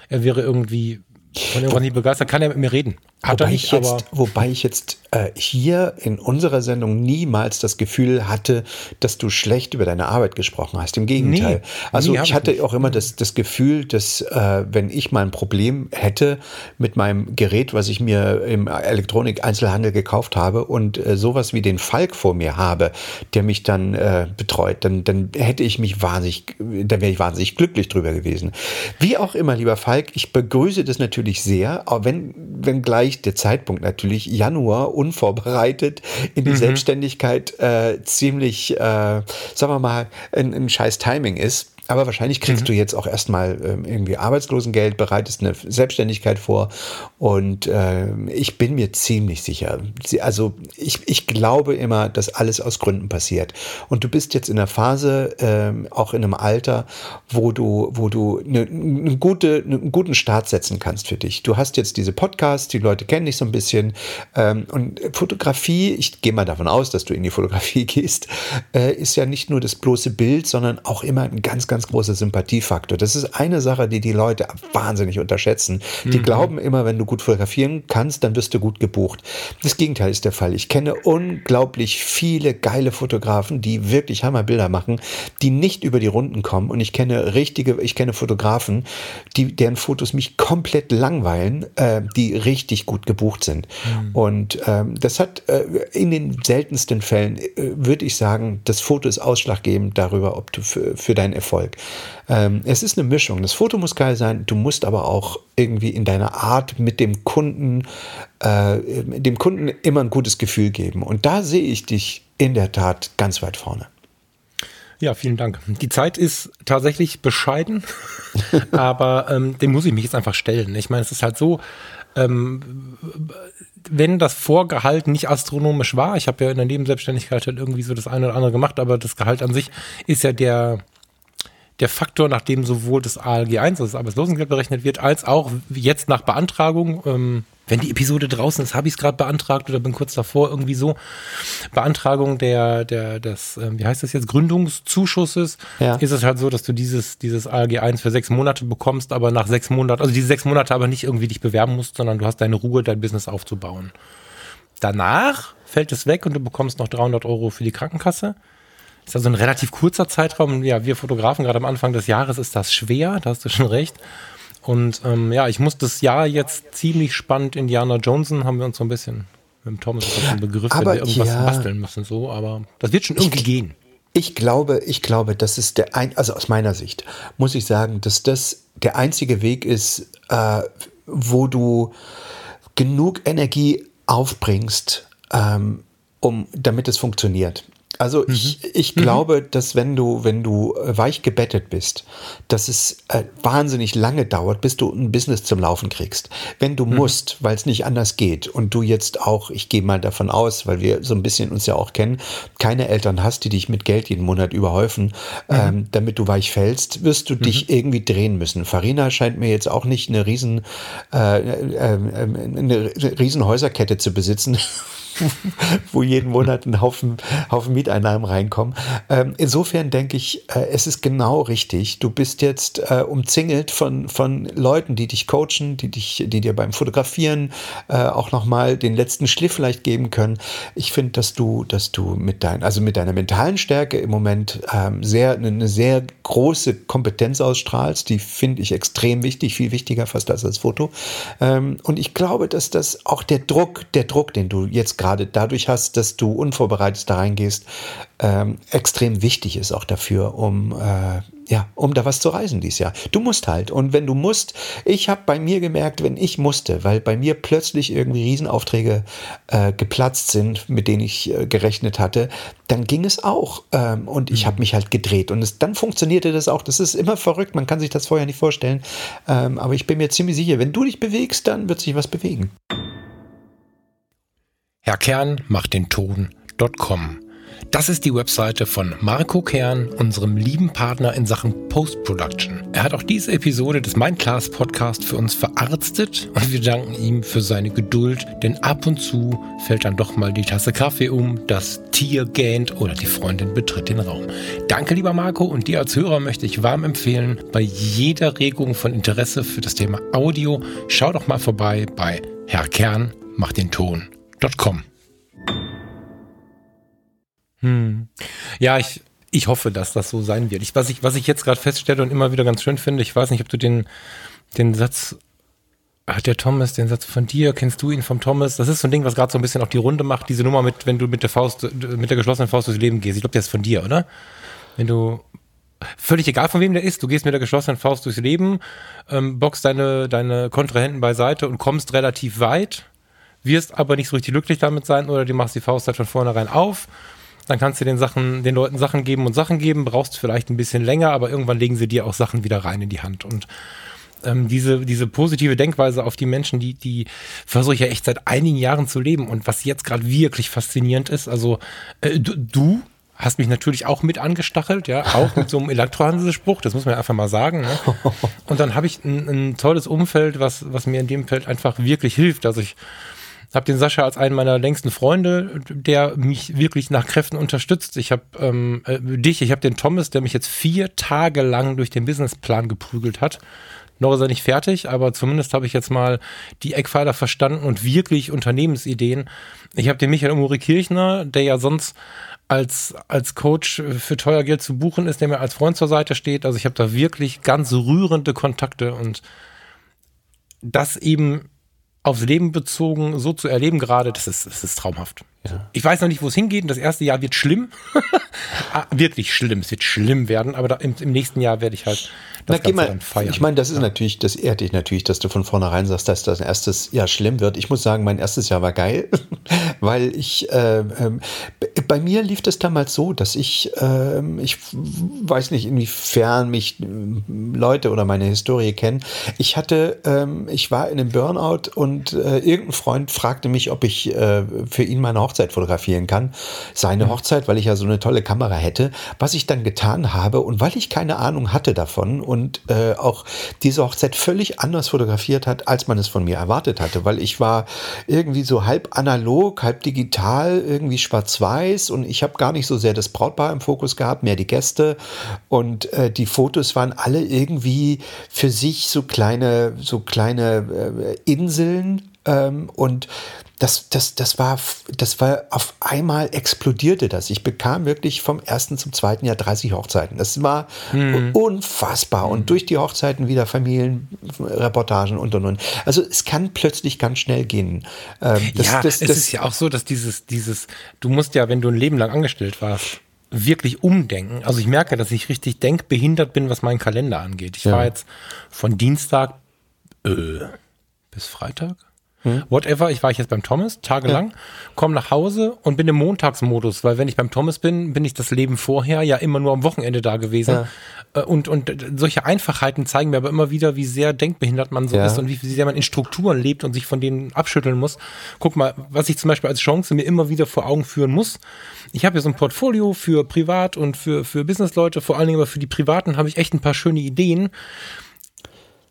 er wäre irgendwie von irgendwas nicht begeistert, kann er mit mir reden. Hat wobei, nicht, ich jetzt, wobei ich jetzt äh, hier in unserer Sendung niemals das Gefühl hatte, dass du schlecht über deine Arbeit gesprochen hast. Im Gegenteil. Nee, also nee, ich hatte ich auch immer das, das Gefühl, dass äh, wenn ich mal ein Problem hätte mit meinem Gerät, was ich mir im Elektronik-Einzelhandel gekauft habe und äh, sowas wie den Falk vor mir habe, der mich dann äh, betreut, dann, dann hätte ich mich wahnsinnig, dann wäre ich wahnsinnig glücklich drüber gewesen. Wie auch immer, lieber Falk, ich begrüße das natürlich sehr, auch wenn, wenn gleich natürlich der Zeitpunkt natürlich Januar unvorbereitet in die mhm. Selbstständigkeit äh, ziemlich, äh, sagen wir mal, ein, ein scheiß Timing ist. Aber wahrscheinlich kriegst mhm. du jetzt auch erstmal ähm, irgendwie Arbeitslosengeld, bereitest eine Selbstständigkeit vor. Und äh, ich bin mir ziemlich sicher. Also ich, ich glaube immer, dass alles aus Gründen passiert. Und du bist jetzt in der Phase, äh, auch in einem Alter, wo du, wo du eine, eine gute, einen guten Start setzen kannst für dich. Du hast jetzt diese Podcasts, die Leute kennen dich so ein bisschen. Ähm, und Fotografie, ich gehe mal davon aus, dass du in die Fotografie gehst, äh, ist ja nicht nur das bloße Bild, sondern auch immer ein ganz, ganz ganz großer Sympathiefaktor. Das ist eine Sache, die die Leute wahnsinnig unterschätzen. Die mhm. glauben immer, wenn du gut fotografieren kannst, dann wirst du gut gebucht. Das Gegenteil ist der Fall. Ich kenne unglaublich viele geile Fotografen, die wirklich Hammerbilder machen, die nicht über die Runden kommen. Und ich kenne richtige, ich kenne Fotografen, die, deren Fotos mich komplett langweilen, äh, die richtig gut gebucht sind. Mhm. Und ähm, das hat äh, in den seltensten Fällen, äh, würde ich sagen, das Foto ist ausschlaggebend darüber, ob du für, für deinen Erfolg Erfolg. Ähm, es ist eine Mischung. Das Foto muss geil sein, du musst aber auch irgendwie in deiner Art mit dem Kunden, äh, dem Kunden immer ein gutes Gefühl geben. Und da sehe ich dich in der Tat ganz weit vorne. Ja, vielen Dank. Die Zeit ist tatsächlich bescheiden, aber ähm, dem muss ich mich jetzt einfach stellen. Ich meine, es ist halt so, ähm, wenn das Vorgehalt nicht astronomisch war, ich habe ja in der Nebenselbstständigkeit halt irgendwie so das eine oder andere gemacht, aber das Gehalt an sich ist ja der der Faktor, nach dem sowohl das ALG 1, also das Arbeitslosengeld berechnet wird, als auch jetzt nach Beantragung, ähm, wenn die Episode draußen ist, habe ich es gerade beantragt oder bin kurz davor irgendwie so, Beantragung der, der, des, äh, wie heißt das jetzt, Gründungszuschusses, ja. ist es halt so, dass du dieses, dieses ALG 1 für sechs Monate bekommst, aber nach sechs Monaten, also diese sechs Monate aber nicht irgendwie dich bewerben musst, sondern du hast deine Ruhe, dein Business aufzubauen. Danach fällt es weg und du bekommst noch 300 Euro für die Krankenkasse. Ist also ein relativ kurzer Zeitraum. Ja, wir Fotografen, gerade am Anfang des Jahres ist das schwer, da hast du schon recht. Und ähm, ja, ich muss das Jahr jetzt ziemlich spannend. Indiana Johnson haben wir uns so ein bisschen mit dem Thomas ein Begriff, aber, wenn wir irgendwas ja, basteln müssen, so, aber das wird schon irgendwie ich, gehen. Ich glaube, ich glaube, das ist der ein, also aus meiner Sicht muss ich sagen, dass das der einzige Weg ist, äh, wo du genug Energie aufbringst, ähm, um, damit es funktioniert. Also mhm. ich, ich mhm. glaube, dass wenn du, wenn du äh, weich gebettet bist, dass es äh, wahnsinnig lange dauert, bis du ein Business zum Laufen kriegst. Wenn du mhm. musst, weil es nicht anders geht und du jetzt auch, ich gehe mal davon aus, weil wir so ein bisschen uns ja auch kennen, keine Eltern hast, die dich mit Geld jeden Monat überhäufen, mhm. ähm, damit du weich fällst, wirst du dich mhm. irgendwie drehen müssen. Farina scheint mir jetzt auch nicht eine riesen, äh, äh, äh eine riesen Häuserkette zu besitzen. wo jeden Monat ein Haufen, Haufen Mieteinnahmen reinkommen. Ähm, insofern denke ich, äh, es ist genau richtig. Du bist jetzt äh, umzingelt von, von Leuten, die dich coachen, die dich, die dir beim Fotografieren äh, auch nochmal den letzten Schliff vielleicht geben können. Ich finde, dass du, dass du mit dein, also mit deiner mentalen Stärke im Moment ähm, sehr, eine sehr große Kompetenz ausstrahlst. Die finde ich extrem wichtig, viel wichtiger fast als das Foto. Ähm, und ich glaube, dass das auch der Druck, der Druck, den du jetzt gerade dadurch hast, dass du unvorbereitet da reingehst, ähm, extrem wichtig ist auch dafür, um äh, ja, um da was zu reisen dieses Jahr. Du musst halt. Und wenn du musst, ich habe bei mir gemerkt, wenn ich musste, weil bei mir plötzlich irgendwie Riesenaufträge äh, geplatzt sind, mit denen ich äh, gerechnet hatte, dann ging es auch. Ähm, und ich habe mhm. mich halt gedreht. Und es, dann funktionierte das auch. Das ist immer verrückt. Man kann sich das vorher nicht vorstellen. Ähm, aber ich bin mir ziemlich sicher, wenn du dich bewegst, dann wird sich was bewegen. Herr Kern macht den Ton.com. Das ist die Webseite von Marco Kern, unserem lieben Partner in Sachen Post-Production. Er hat auch diese Episode des Mindclass Podcast für uns verarztet und wir danken ihm für seine Geduld, denn ab und zu fällt dann doch mal die Tasse Kaffee um, das Tier gähnt oder die Freundin betritt den Raum. Danke, lieber Marco, und dir als Hörer möchte ich warm empfehlen, bei jeder Regung von Interesse für das Thema Audio, schau doch mal vorbei bei Herr Kern macht den Ton www.ecom. Hm. Ja, ich, ich hoffe, dass das so sein wird. Ich, was, ich, was ich jetzt gerade feststelle und immer wieder ganz schön finde, ich weiß nicht, ob du den, den Satz, hat der Thomas den Satz von dir, kennst du ihn vom Thomas? Das ist so ein Ding, was gerade so ein bisschen auch die Runde macht, diese Nummer mit, wenn du mit der Faust, mit der geschlossenen Faust durchs Leben gehst. Ich glaube, der ist von dir, oder? Wenn du, völlig egal von wem der ist, du gehst mit der geschlossenen Faust durchs Leben, ähm, boxst deine, deine Kontrahenten beiseite und kommst relativ weit wirst aber nicht so richtig glücklich damit sein oder du machst die Faust halt von vornherein auf. Dann kannst du den Sachen, den Leuten Sachen geben und Sachen geben, brauchst vielleicht ein bisschen länger, aber irgendwann legen sie dir auch Sachen wieder rein in die Hand. Und ähm, diese, diese positive Denkweise auf die Menschen, die, die versuche ich ja echt seit einigen Jahren zu leben. Und was jetzt gerade wirklich faszinierend ist, also äh, du, du hast mich natürlich auch mit angestachelt, ja, auch mit so einem Elektrohandelsspruch, das muss man einfach mal sagen. Ne? Und dann habe ich ein, ein tolles Umfeld, was, was mir in dem Feld einfach wirklich hilft. Also ich habe den Sascha als einen meiner längsten Freunde, der mich wirklich nach Kräften unterstützt. Ich habe ähm, äh, dich, ich habe den Thomas, der mich jetzt vier Tage lang durch den Businessplan geprügelt hat. Noch ist er nicht fertig, aber zumindest habe ich jetzt mal die Eckpfeiler verstanden und wirklich Unternehmensideen. Ich habe den Michael Umuri Kirchner, der ja sonst als, als Coach für teuer Geld zu buchen ist, der mir als Freund zur Seite steht. Also ich habe da wirklich ganz rührende Kontakte und das eben aufs Leben bezogen so zu erleben gerade, das ist, das ist traumhaft. Ja. Ich weiß noch nicht, wo es hingeht. Das erste Jahr wird schlimm. ah, wirklich schlimm. Es wird schlimm werden, aber da, im, im, nächsten Jahr werde ich halt das Na, Ganze mal, feiern. Ich meine, das ist ja. natürlich, das ehrt dich natürlich, dass du von vornherein sagst, dass das erstes Jahr schlimm wird. Ich muss sagen, mein erstes Jahr war geil, weil ich, äh, äh, bei mir lief das damals so, dass ich, äh, ich weiß nicht, inwiefern mich Leute oder meine Historie kennen. Ich hatte, ähm, ich war in einem Burnout und äh, irgendein Freund fragte mich, ob ich äh, für ihn meine Hochzeit fotografieren kann. Seine mhm. Hochzeit, weil ich ja so eine tolle Kamera hätte. Was ich dann getan habe und weil ich keine Ahnung hatte davon und äh, auch diese Hochzeit völlig anders fotografiert hat, als man es von mir erwartet hatte, weil ich war irgendwie so halb analog, halb digital, irgendwie schwarz-weiß und ich habe gar nicht so sehr das Brautpaar im Fokus gehabt, mehr die Gäste und äh, die Fotos waren alle irgendwie für sich so kleine, so kleine äh, Inseln ähm, und das, das, das, war, das war auf einmal explodierte das. Ich bekam wirklich vom ersten zum zweiten Jahr 30 Hochzeiten. Das war hm. unfassbar. Und hm. durch die Hochzeiten wieder Familienreportagen und und und. Also es kann plötzlich ganz schnell gehen. Ähm, das, ja, das, das, es ist ja auch so, dass dieses, dieses, du musst ja, wenn du ein Leben lang angestellt warst, wirklich umdenken. Also ich merke, dass ich richtig denkbehindert bin, was meinen Kalender angeht. Ich ja. war jetzt von Dienstag äh, bis Freitag hm. whatever. Ich war ich jetzt beim Thomas, tagelang, ja. komme nach Hause und bin im Montagsmodus, weil wenn ich beim Thomas bin, bin ich das Leben vorher ja immer nur am Wochenende da gewesen. Ja. Äh, und, und solche Einfachheiten zeigen mir aber immer wieder, wie sehr denkbehindert man so ja. ist und wie sehr man in Strukturen lebt und sich von denen abschütteln muss. Guck mal, was ich zum Beispiel als Chance mir immer wieder vor Augen führen muss. Ich habe hier so ein Portfolio für Privat und für, für Businessleute, vor allen Dingen aber für die Privaten habe ich echt ein paar schöne Ideen.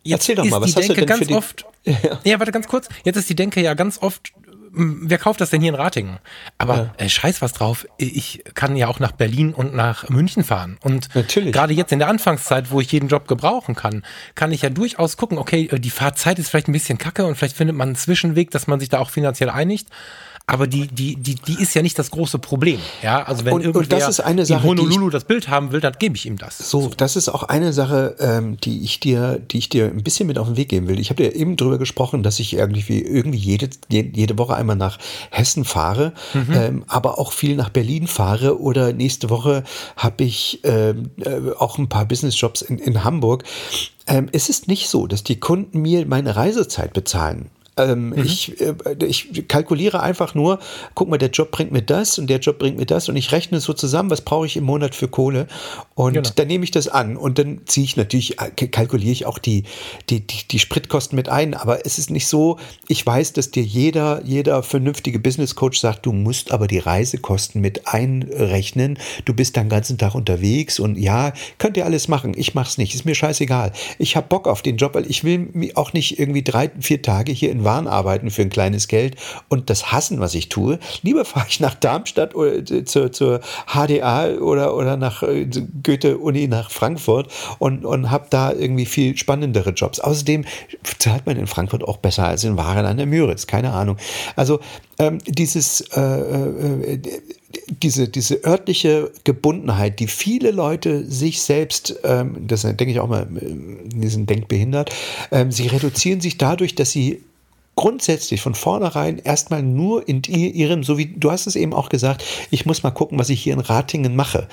Jetzt Erzähl doch mal, was hast Denke du denn ganz für die... oft, ja. ja, warte ganz kurz. Jetzt ist die Denke ja ganz oft wer kauft das denn hier in Ratingen? Aber ja. äh, scheiß was drauf, ich kann ja auch nach Berlin und nach München fahren. Und gerade jetzt in der Anfangszeit, wo ich jeden Job gebrauchen kann, kann ich ja durchaus gucken, okay, äh, die Fahrzeit ist vielleicht ein bisschen kacke und vielleicht findet man einen Zwischenweg, dass man sich da auch finanziell einigt aber die, die, die, die ist ja nicht das große Problem. Ja, also wenn und, irgendwer und das ist eine Sache, in Honolulu ich, das Bild haben will, dann gebe ich ihm das. So, so, das ist auch eine Sache, ähm, die ich dir, die ich dir ein bisschen mit auf den Weg geben will. Ich habe dir eben drüber gesprochen, dass ich irgendwie, irgendwie jede, jede Woche einmal nach Hessen fahre, mhm. ähm, aber auch viel nach Berlin fahre oder nächste Woche habe ich ähm, äh, auch ein paar Businessjobs in, in Hamburg. Ähm, es ist nicht so, dass die Kunden mir meine Reisezeit bezahlen. Ähm, mhm. ich, äh, ich kalkuliere einfach nur, guck mal, der Job bringt mir das und der Job bringt mir das und ich rechne so zusammen, was brauche ich im Monat für Kohle und genau. dann nehme ich das an und dann ziehe ich natürlich, äh, kalkuliere ich auch die, die, die, die Spritkosten mit ein, aber es ist nicht so, ich weiß, dass dir jeder, jeder vernünftige Business Coach sagt, du musst aber die Reisekosten mit einrechnen, du bist den ganzen Tag unterwegs und ja, könnt ihr alles machen, ich mache es nicht, ist mir scheißegal. Ich habe Bock auf den Job, weil ich will auch nicht irgendwie drei, vier Tage hier in Waren arbeiten für ein kleines Geld und das hassen, was ich tue. Lieber fahre ich nach Darmstadt oder zur, zur HDA oder, oder nach äh, Goethe-Uni nach Frankfurt und, und habe da irgendwie viel spannendere Jobs. Außerdem zahlt man in Frankfurt auch besser als in Waren an der Müritz, keine Ahnung. Also ähm, dieses äh, äh, diese, diese örtliche Gebundenheit, die viele Leute sich selbst, ähm, das denke ich auch mal, die sind denkbehindert, ähm, sie reduzieren sich dadurch, dass sie grundsätzlich von vornherein erstmal nur in ihrem, so wie du hast es eben auch gesagt, ich muss mal gucken, was ich hier in Ratingen mache.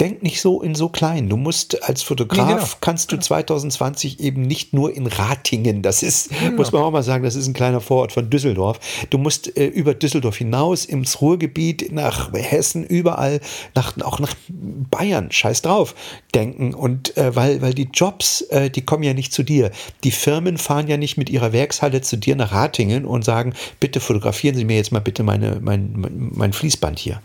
Denk nicht so in so klein. Du musst als Fotograf, nee, genau. kannst du 2020 eben nicht nur in Ratingen, das ist, genau. muss man auch mal sagen, das ist ein kleiner Vorort von Düsseldorf. Du musst äh, über Düsseldorf hinaus ins Ruhrgebiet, nach Hessen, überall, nach, auch nach Bayern, scheiß drauf, denken. Und äh, weil, weil die Jobs, äh, die kommen ja nicht zu dir. Die Firmen fahren ja nicht mit ihrer Werkshalle zu dir nach Ratingen und sagen, bitte fotografieren Sie mir jetzt mal bitte meine, mein, mein, Fließband hier.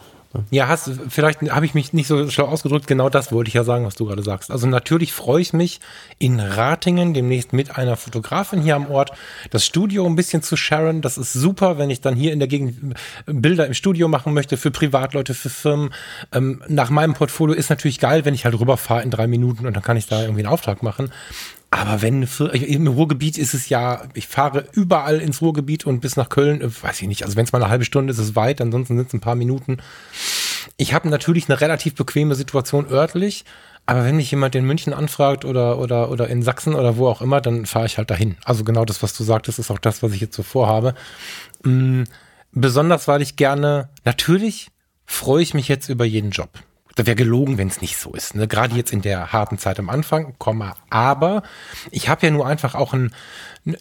Ja, hast, vielleicht habe ich mich nicht so schlau ausgedrückt. Genau das wollte ich ja sagen, was du gerade sagst. Also natürlich freue ich mich in Ratingen demnächst mit einer Fotografin hier am Ort das Studio ein bisschen zu sharen. Das ist super, wenn ich dann hier in der Gegend Bilder im Studio machen möchte für Privatleute, für Firmen. Ähm, nach meinem Portfolio ist natürlich geil, wenn ich halt rüberfahre in drei Minuten und dann kann ich da irgendwie einen Auftrag machen. Aber wenn im Ruhrgebiet ist es ja, ich fahre überall ins Ruhrgebiet und bis nach Köln, äh, weiß ich nicht, also wenn es mal eine halbe Stunde ist, ist es weit, ansonsten sind es ein paar Minuten. Ich habe natürlich eine relativ bequeme Situation örtlich, aber wenn mich jemand in München anfragt oder, oder, oder in Sachsen oder wo auch immer, dann fahre ich halt dahin. Also genau das, was du sagtest, ist auch das, was ich jetzt so vorhabe. Mhm. Besonders, weil ich gerne, natürlich freue ich mich jetzt über jeden Job. Da wäre gelogen, wenn es nicht so ist. Ne? Gerade jetzt in der harten Zeit am Anfang, Komma. Aber ich habe ja nur einfach auch ein,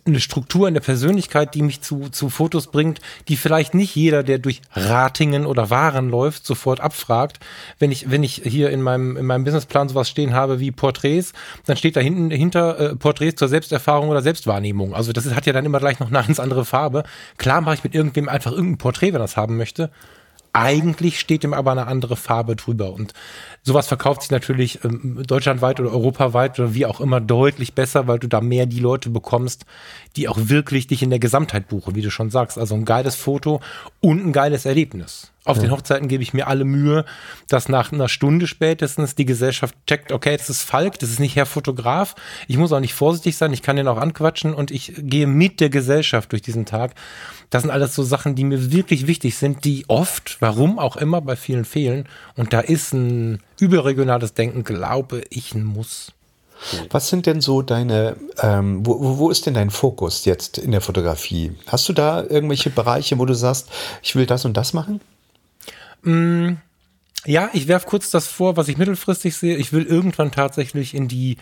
eine Struktur in der Persönlichkeit, die mich zu, zu Fotos bringt, die vielleicht nicht jeder, der durch Ratingen oder Waren läuft, sofort abfragt. Wenn ich, wenn ich hier in meinem, in meinem Businessplan sowas stehen habe wie Porträts, dann steht da hinten hinter äh, Porträts zur Selbsterfahrung oder Selbstwahrnehmung. Also das hat ja dann immer gleich noch eine ganz andere Farbe. Klar mache ich mit irgendwem einfach irgendein Porträt, wenn das haben möchte. Eigentlich steht ihm aber eine andere Farbe drüber. Und sowas verkauft sich natürlich ähm, deutschlandweit oder europaweit oder wie auch immer deutlich besser, weil du da mehr die Leute bekommst, die auch wirklich dich in der Gesamtheit buchen, wie du schon sagst. Also ein geiles Foto und ein geiles Erlebnis. Auf ja. den Hochzeiten gebe ich mir alle Mühe, dass nach einer Stunde spätestens die Gesellschaft checkt, okay, das ist Falk, das ist nicht Herr Fotograf. Ich muss auch nicht vorsichtig sein, ich kann den auch anquatschen und ich gehe mit der Gesellschaft durch diesen Tag. Das sind alles so Sachen, die mir wirklich wichtig sind, die oft, warum auch immer, bei vielen fehlen. Und da ist ein überregionales Denken, glaube ich, ein Muss. Was sind denn so deine, ähm, wo, wo ist denn dein Fokus jetzt in der Fotografie? Hast du da irgendwelche Bereiche, wo du sagst, ich will das und das machen? Mm, ja, ich werfe kurz das vor, was ich mittelfristig sehe. Ich will irgendwann tatsächlich in die,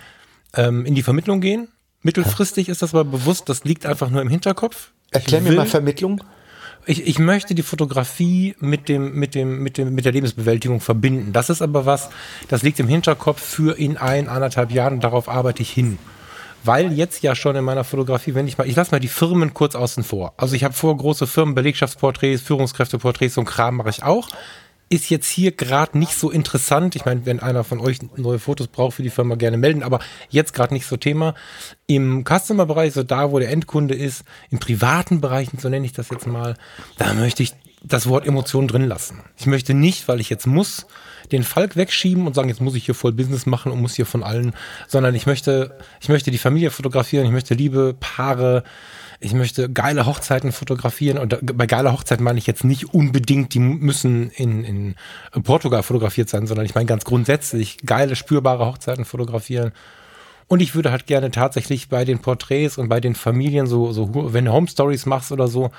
ähm, in die Vermittlung gehen. Mittelfristig ist das aber bewusst, das liegt einfach nur im Hinterkopf. Erklär mir mal Vermittlung. Ich, ich möchte die Fotografie mit dem, mit dem, mit dem, mit der Lebensbewältigung verbinden. Das ist aber was, das liegt im Hinterkopf für in ein, anderthalb Jahren und darauf arbeite ich hin weil jetzt ja schon in meiner Fotografie, wenn ich mal, ich lasse mal die Firmen kurz außen vor. Also ich habe vor große Firmen, Belegschaftsporträts, Führungskräfteporträts, so Kram mache ich auch ist jetzt hier gerade nicht so interessant. Ich meine, wenn einer von euch neue Fotos braucht für die Firma, gerne melden, aber jetzt gerade nicht so Thema. Im Customer-Bereich, so da, wo der Endkunde ist, im privaten Bereich, so nenne ich das jetzt mal, da möchte ich das Wort Emotion drin lassen. Ich möchte nicht, weil ich jetzt muss, den Falk wegschieben und sagen, jetzt muss ich hier voll Business machen und muss hier von allen, sondern ich möchte, ich möchte die Familie fotografieren, ich möchte Liebe, Paare, ich möchte geile Hochzeiten fotografieren. Und bei geiler Hochzeit meine ich jetzt nicht unbedingt, die müssen in, in Portugal fotografiert sein, sondern ich meine ganz grundsätzlich geile, spürbare Hochzeiten fotografieren. Und ich würde halt gerne tatsächlich bei den Porträts und bei den Familien, so, so wenn du Home Stories machst oder so,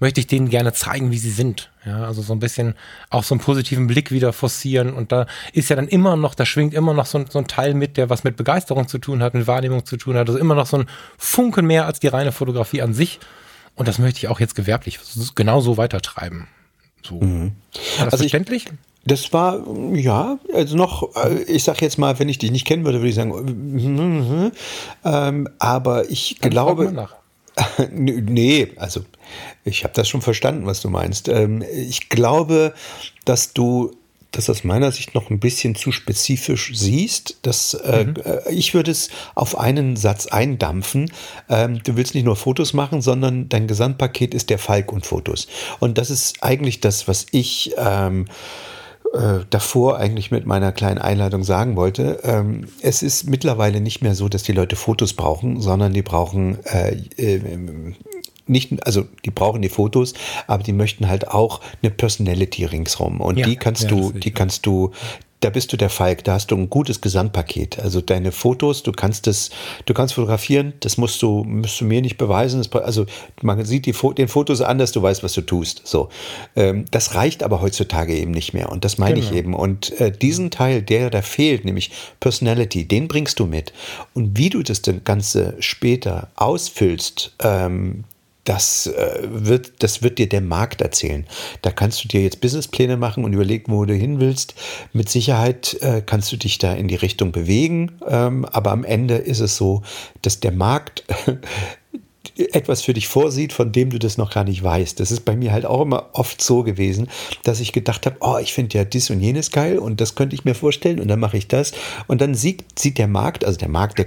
möchte ich denen gerne zeigen, wie sie sind. Ja, also so ein bisschen auch so einen positiven Blick wieder forcieren. Und da ist ja dann immer noch, da schwingt immer noch so ein, so ein Teil mit, der was mit Begeisterung zu tun hat, mit Wahrnehmung zu tun hat. Also immer noch so ein Funken mehr als die reine Fotografie an sich. Und das möchte ich auch jetzt gewerblich genauso weitertreiben. So. Mhm. War das also verständlich? Ich das war, ja, also noch, äh, ich sag jetzt mal, wenn ich dich nicht kennen würde, würde ich sagen, ähm, aber ich Dann glaube. Nee, also ich habe das schon verstanden, was du meinst. Ähm, ich glaube, dass du das aus meiner Sicht noch ein bisschen zu spezifisch siehst. Dass, äh, mhm. äh, ich würde es auf einen Satz eindampfen. Ähm, du willst nicht nur Fotos machen, sondern dein Gesamtpaket ist der Falk und Fotos. Und das ist eigentlich das, was ich ähm, äh, davor eigentlich mit meiner kleinen Einladung sagen wollte. Ähm, es ist mittlerweile nicht mehr so, dass die Leute Fotos brauchen, sondern die brauchen äh, äh, nicht, also die brauchen die Fotos, aber die möchten halt auch eine Personality ringsrum. Und ja, die kannst ja, du, die kannst du, da bist du der Falk, da hast du ein gutes Gesamtpaket. Also deine Fotos, du kannst es, du kannst fotografieren, das musst du, musst du mir nicht beweisen. Das, also man sieht die, den Fotos an, dass du weißt, was du tust. So, ähm, das reicht aber heutzutage eben nicht mehr. Und das meine genau. ich eben. Und äh, diesen Teil, der da fehlt, nämlich Personality, den bringst du mit. Und wie du das Ganze später ausfüllst, ähm, das, äh, wird, das wird dir der Markt erzählen. Da kannst du dir jetzt Businesspläne machen und überlegen, wo du hin willst. Mit Sicherheit äh, kannst du dich da in die Richtung bewegen, ähm, aber am Ende ist es so, dass der Markt etwas für dich vorsieht, von dem du das noch gar nicht weißt. Das ist bei mir halt auch immer oft so gewesen, dass ich gedacht habe, oh, ich finde ja dies und jenes geil und das könnte ich mir vorstellen und dann mache ich das. Und dann sieht, sieht der Markt, also der Markt, der,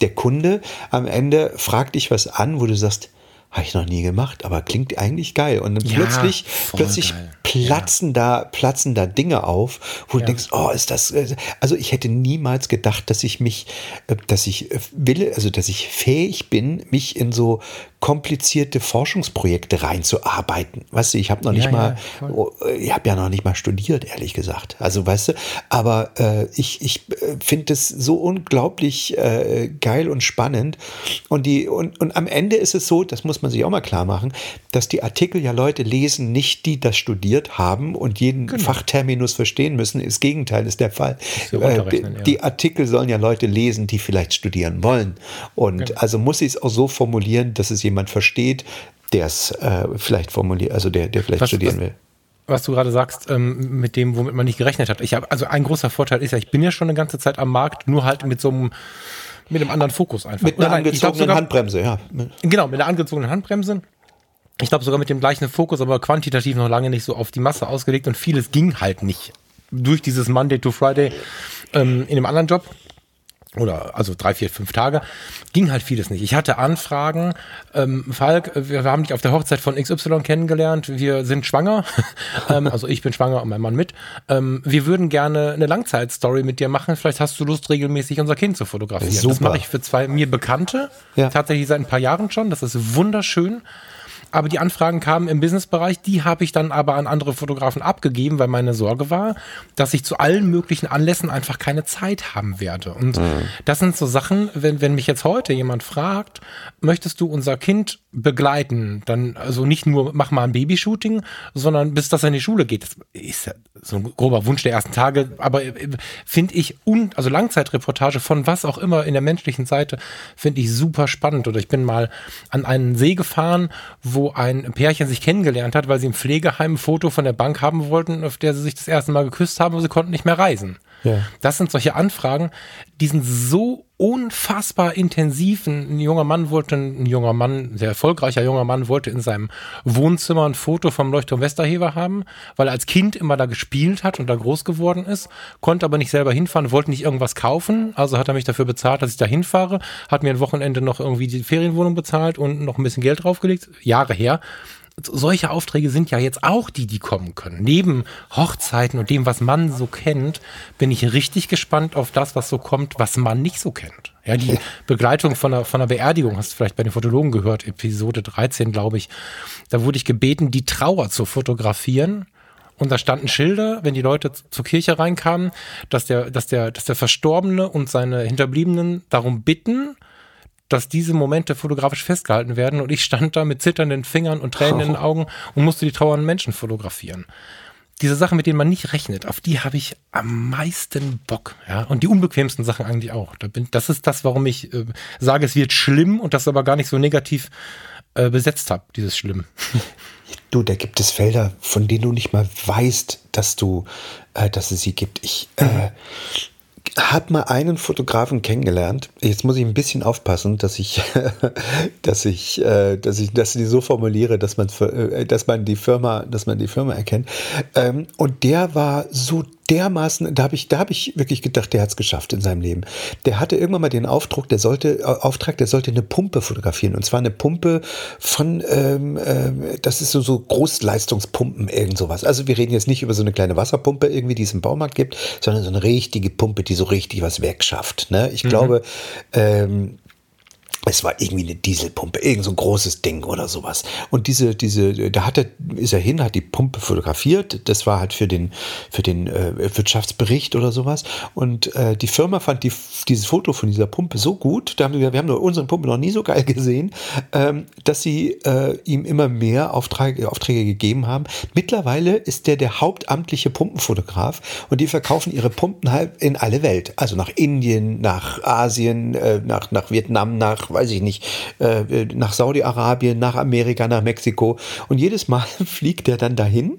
der Kunde am Ende fragt dich was an, wo du sagst, habe ich noch nie gemacht, aber klingt eigentlich geil. Und dann ja, plötzlich, plötzlich geil. platzen ja. da, platzen da Dinge auf, wo ja. du denkst, oh, ist das, äh, also ich hätte niemals gedacht, dass ich mich, äh, dass ich äh, will, also dass ich fähig bin, mich in so komplizierte Forschungsprojekte reinzuarbeiten. Weißt du, ich habe noch nicht ja, mal, ja, oh, ich habe ja noch nicht mal studiert, ehrlich gesagt. Also weißt du, aber äh, ich, ich äh, finde es so unglaublich äh, geil und spannend. Und die und, und am Ende ist es so, das muss man sich auch mal klar machen, dass die Artikel ja Leute lesen, nicht die das studiert haben und jeden genau. Fachterminus verstehen müssen. Das Gegenteil ist der Fall. Ist äh, die, die, Artikel sollen ja Leute lesen, die vielleicht studieren wollen. Und genau. also muss ich es auch so formulieren, dass es jemand versteht, der es äh, vielleicht formuliert, also der, der vielleicht was, studieren was, will. Was du gerade sagst, ähm, mit dem, womit man nicht gerechnet hat. Ich habe, also ein großer Vorteil ist ja, ich bin ja schon eine ganze Zeit am Markt, nur halt mit so einem mit einem anderen Fokus einfach. Mit einer angezogenen sogar, Handbremse, ja. Genau, mit einer angezogenen Handbremse. Ich glaube sogar mit dem gleichen Fokus, aber quantitativ noch lange nicht so auf die Masse ausgelegt und vieles ging halt nicht durch dieses Monday to Friday ähm, in einem anderen Job oder also drei, vier, fünf Tage, ging halt vieles nicht. Ich hatte Anfragen, ähm, Falk, wir, haben dich auf der Hochzeit von XY kennengelernt, wir sind schwanger, ähm, also ich bin schwanger und mein Mann mit. Ähm, wir würden gerne eine Langzeitstory mit dir machen, vielleicht hast du Lust, regelmäßig unser Kind zu fotografieren. Super. Das mache ich für zwei mir Bekannte, ja. tatsächlich seit ein paar Jahren schon, das ist wunderschön. Aber die Anfragen kamen im Businessbereich, die habe ich dann aber an andere Fotografen abgegeben, weil meine Sorge war, dass ich zu allen möglichen Anlässen einfach keine Zeit haben werde. Und mhm. das sind so Sachen, wenn, wenn mich jetzt heute jemand fragt, möchtest du unser Kind begleiten, dann also nicht nur mach mal ein Babyshooting, sondern bis das in die Schule geht. Das ist ja so ein grober Wunsch der ersten Tage, aber äh, finde ich un, also Langzeitreportage von was auch immer in der menschlichen Seite finde ich super spannend. Oder ich bin mal an einen See gefahren, wo ein Pärchen sich kennengelernt hat, weil sie im Pflegeheim ein Foto von der Bank haben wollten, auf der sie sich das erste Mal geküsst haben, und sie konnten nicht mehr reisen. Ja. Das sind solche Anfragen, die sind so unfassbar intensiv. Ein junger Mann wollte, ein junger Mann, sehr erfolgreicher junger Mann, wollte in seinem Wohnzimmer ein Foto vom Leuchtturm Westerhever haben, weil er als Kind immer da gespielt hat und da groß geworden ist, konnte aber nicht selber hinfahren, wollte nicht irgendwas kaufen, also hat er mich dafür bezahlt, dass ich da hinfahre, hat mir ein Wochenende noch irgendwie die Ferienwohnung bezahlt und noch ein bisschen Geld draufgelegt, Jahre her solche Aufträge sind ja jetzt auch die, die kommen können. Neben Hochzeiten und dem, was man so kennt, bin ich richtig gespannt auf das, was so kommt, was man nicht so kennt. Ja, die Begleitung von einer, von einer Beerdigung, hast du vielleicht bei den Fotologen gehört, Episode 13, glaube ich. Da wurde ich gebeten, die Trauer zu fotografieren. Und da standen Schilder, wenn die Leute zur Kirche reinkamen, dass der, dass der, dass der Verstorbene und seine Hinterbliebenen darum bitten, dass diese Momente fotografisch festgehalten werden und ich stand da mit zitternden Fingern und Tränen oh. in den Augen und musste die trauernden Menschen fotografieren. Diese Sachen, mit denen man nicht rechnet, auf die habe ich am meisten Bock. Ja? Und die unbequemsten Sachen eigentlich auch. Da bin, das ist das, warum ich äh, sage, es wird schlimm und das aber gar nicht so negativ äh, besetzt habe, dieses Schlimm. Du, da gibt es Felder, von denen du nicht mal weißt, dass du, äh, dass es sie gibt. Ich, äh, mhm habe mal einen Fotografen kennengelernt. Jetzt muss ich ein bisschen aufpassen, dass ich, dass ich, äh, dass ich, dass ich die so formuliere, dass man, äh, dass man die Firma, dass man die Firma erkennt. Ähm, und der war so dermaßen, da habe ich, da habe ich wirklich gedacht, der hat es geschafft in seinem Leben. Der hatte irgendwann mal den Auftrag, der sollte, äh, Auftrag, der sollte eine Pumpe fotografieren. Und zwar eine Pumpe von, ähm, äh, das ist so, so Großleistungspumpen, irgend sowas. Also wir reden jetzt nicht über so eine kleine Wasserpumpe irgendwie, die es im Baumarkt gibt, sondern so eine richtige Pumpe, die so richtig was wegschafft. Ne? Ich mhm. glaube, ähm, es war irgendwie eine Dieselpumpe, irgend so ein großes Ding oder sowas. Und diese, diese, da hat er, ist er hin, hat die Pumpe fotografiert. Das war halt für den, für den äh, Wirtschaftsbericht oder sowas. Und äh, die Firma fand die, dieses Foto von dieser Pumpe so gut, da haben wir, wir haben unsere Pumpe noch nie so geil gesehen, ähm, dass sie äh, ihm immer mehr Aufträge, Aufträge gegeben haben. Mittlerweile ist der der hauptamtliche Pumpenfotograf und die verkaufen ihre Pumpen halt in alle Welt. Also nach Indien, nach Asien, äh, nach, nach Vietnam, nach weiß ich nicht, äh, nach Saudi-Arabien, nach Amerika, nach Mexiko. Und jedes Mal fliegt er dann dahin,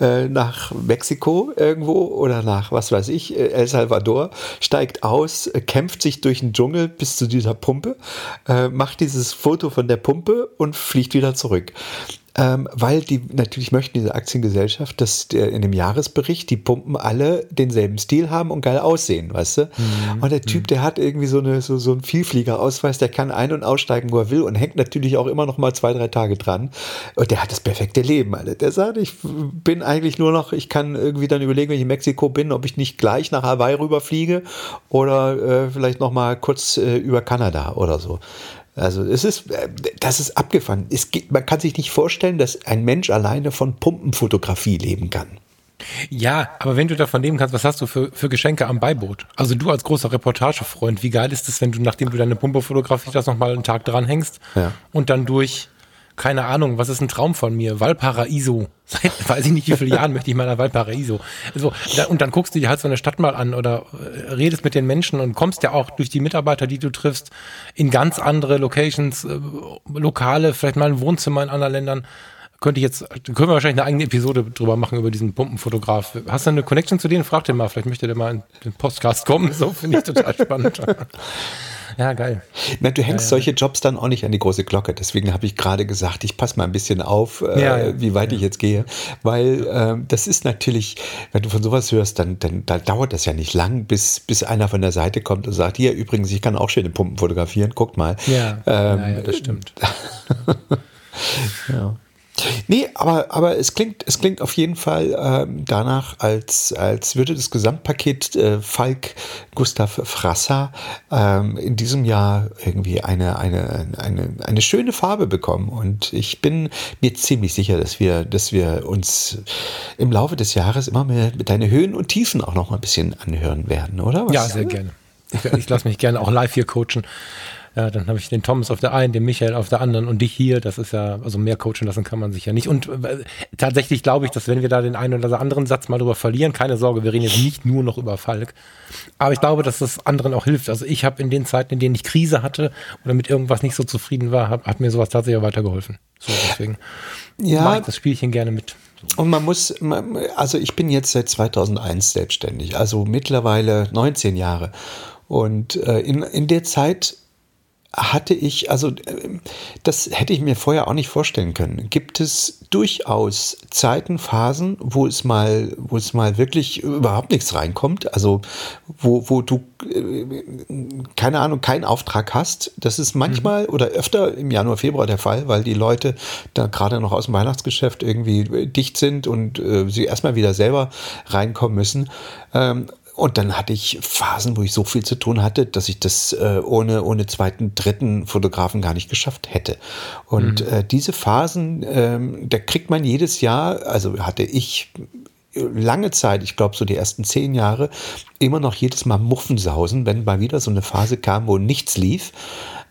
äh, nach Mexiko irgendwo oder nach, was weiß ich, äh, El Salvador, steigt aus, kämpft sich durch den Dschungel bis zu dieser Pumpe, macht dieses Foto von der Pumpe und fliegt wieder zurück ähm, weil die natürlich möchten diese Aktiengesellschaft, dass der, in dem Jahresbericht die Pumpen alle denselben Stil haben und geil aussehen, weißt du? Mhm. Und der Typ, mhm. der hat irgendwie so, eine, so, so einen Vielfliegerausweis, der kann ein- und aussteigen, wo er will und hängt natürlich auch immer noch mal zwei, drei Tage dran. Und der hat das perfekte Leben, Alter. Der sagt, ich bin eigentlich nur noch, ich kann irgendwie dann überlegen, wenn ich in Mexiko bin, ob ich nicht gleich nach Hawaii rüberfliege oder äh, vielleicht noch mal kurz äh, über Kanada oder so. Also es ist, äh, das ist abgefahren. Es geht, man kann sich nicht vorstellen, dass ein Mensch alleine von Pumpenfotografie leben kann. Ja, aber wenn du davon leben kannst, was hast du für, für Geschenke am Beiboot? Also du als großer Reportagefreund, wie geil ist es, wenn du, nachdem du deine Pumpe fotografierst, das nochmal einen Tag dranhängst ja. und dann durch keine Ahnung, was ist ein Traum von mir? Valparaiso. Seit weiß ich nicht wie viele Jahren möchte ich mal nach Valparaiso. Also, da, und dann guckst du dir halt so eine Stadt mal an oder äh, redest mit den Menschen und kommst ja auch durch die Mitarbeiter, die du triffst, in ganz andere Locations, äh, Lokale, vielleicht mal ein Wohnzimmer in anderen Ländern. Könnte ich jetzt, können wir wahrscheinlich eine eigene Episode drüber machen, über diesen Pumpenfotograf. Hast du eine Connection zu denen? Frag den mal, vielleicht möchte der mal in den Podcast kommen. So finde ich total spannend. Ja, geil. Na, du hängst ja, solche Jobs dann auch nicht an die große Glocke. Deswegen habe ich gerade gesagt, ich passe mal ein bisschen auf, äh, wie weit ich jetzt gehe. Weil äh, das ist natürlich, wenn du von sowas hörst, dann, dann da dauert das ja nicht lang, bis, bis einer von der Seite kommt und sagt, hier übrigens, ich kann auch schöne Pumpen fotografieren, guckt mal. Ja, ähm, ja, das stimmt. ja. Nee, aber, aber es klingt, es klingt auf jeden Fall ähm, danach, als, als würde das Gesamtpaket äh, Falk Gustav Frasser ähm, in diesem Jahr irgendwie eine, eine, eine, eine schöne Farbe bekommen. Und ich bin mir ziemlich sicher, dass wir, dass wir uns im Laufe des Jahres immer mehr mit deinen Höhen und Tiefen auch noch mal ein bisschen anhören werden, oder? Was? Ja, sehr gerne. Ich, ich lasse mich gerne auch live hier coachen. Ja, dann habe ich den Thomas auf der einen, den Michael auf der anderen und dich hier. Das ist ja, also mehr coachen lassen kann man sich ja nicht. Und äh, tatsächlich glaube ich, dass wenn wir da den einen oder anderen Satz mal drüber verlieren, keine Sorge, wir reden jetzt nicht nur noch über Falk. Aber ich glaube, dass das anderen auch hilft. Also ich habe in den Zeiten, in denen ich Krise hatte oder mit irgendwas nicht so zufrieden war, hab, hat mir sowas tatsächlich auch weitergeholfen. So, deswegen ja. mache ich das Spielchen gerne mit. Und man muss, also ich bin jetzt seit 2001 selbstständig, also mittlerweile 19 Jahre. Und äh, in, in der Zeit hatte ich, also äh, das hätte ich mir vorher auch nicht vorstellen können. Gibt es durchaus Zeiten, Phasen, wo es mal, wo es mal wirklich überhaupt nichts reinkommt? Also wo, wo du äh, keine Ahnung, keinen Auftrag hast. Das ist manchmal mhm. oder öfter im Januar, Februar der Fall, weil die Leute da gerade noch aus dem Weihnachtsgeschäft irgendwie dicht sind und äh, sie erstmal wieder selber reinkommen müssen. Ähm, und dann hatte ich Phasen, wo ich so viel zu tun hatte, dass ich das äh, ohne, ohne zweiten, dritten Fotografen gar nicht geschafft hätte. Und mhm. äh, diese Phasen, ähm, da kriegt man jedes Jahr, also hatte ich lange Zeit, ich glaube so die ersten zehn Jahre, immer noch jedes Mal Muffensausen, wenn mal wieder so eine Phase kam, wo nichts lief.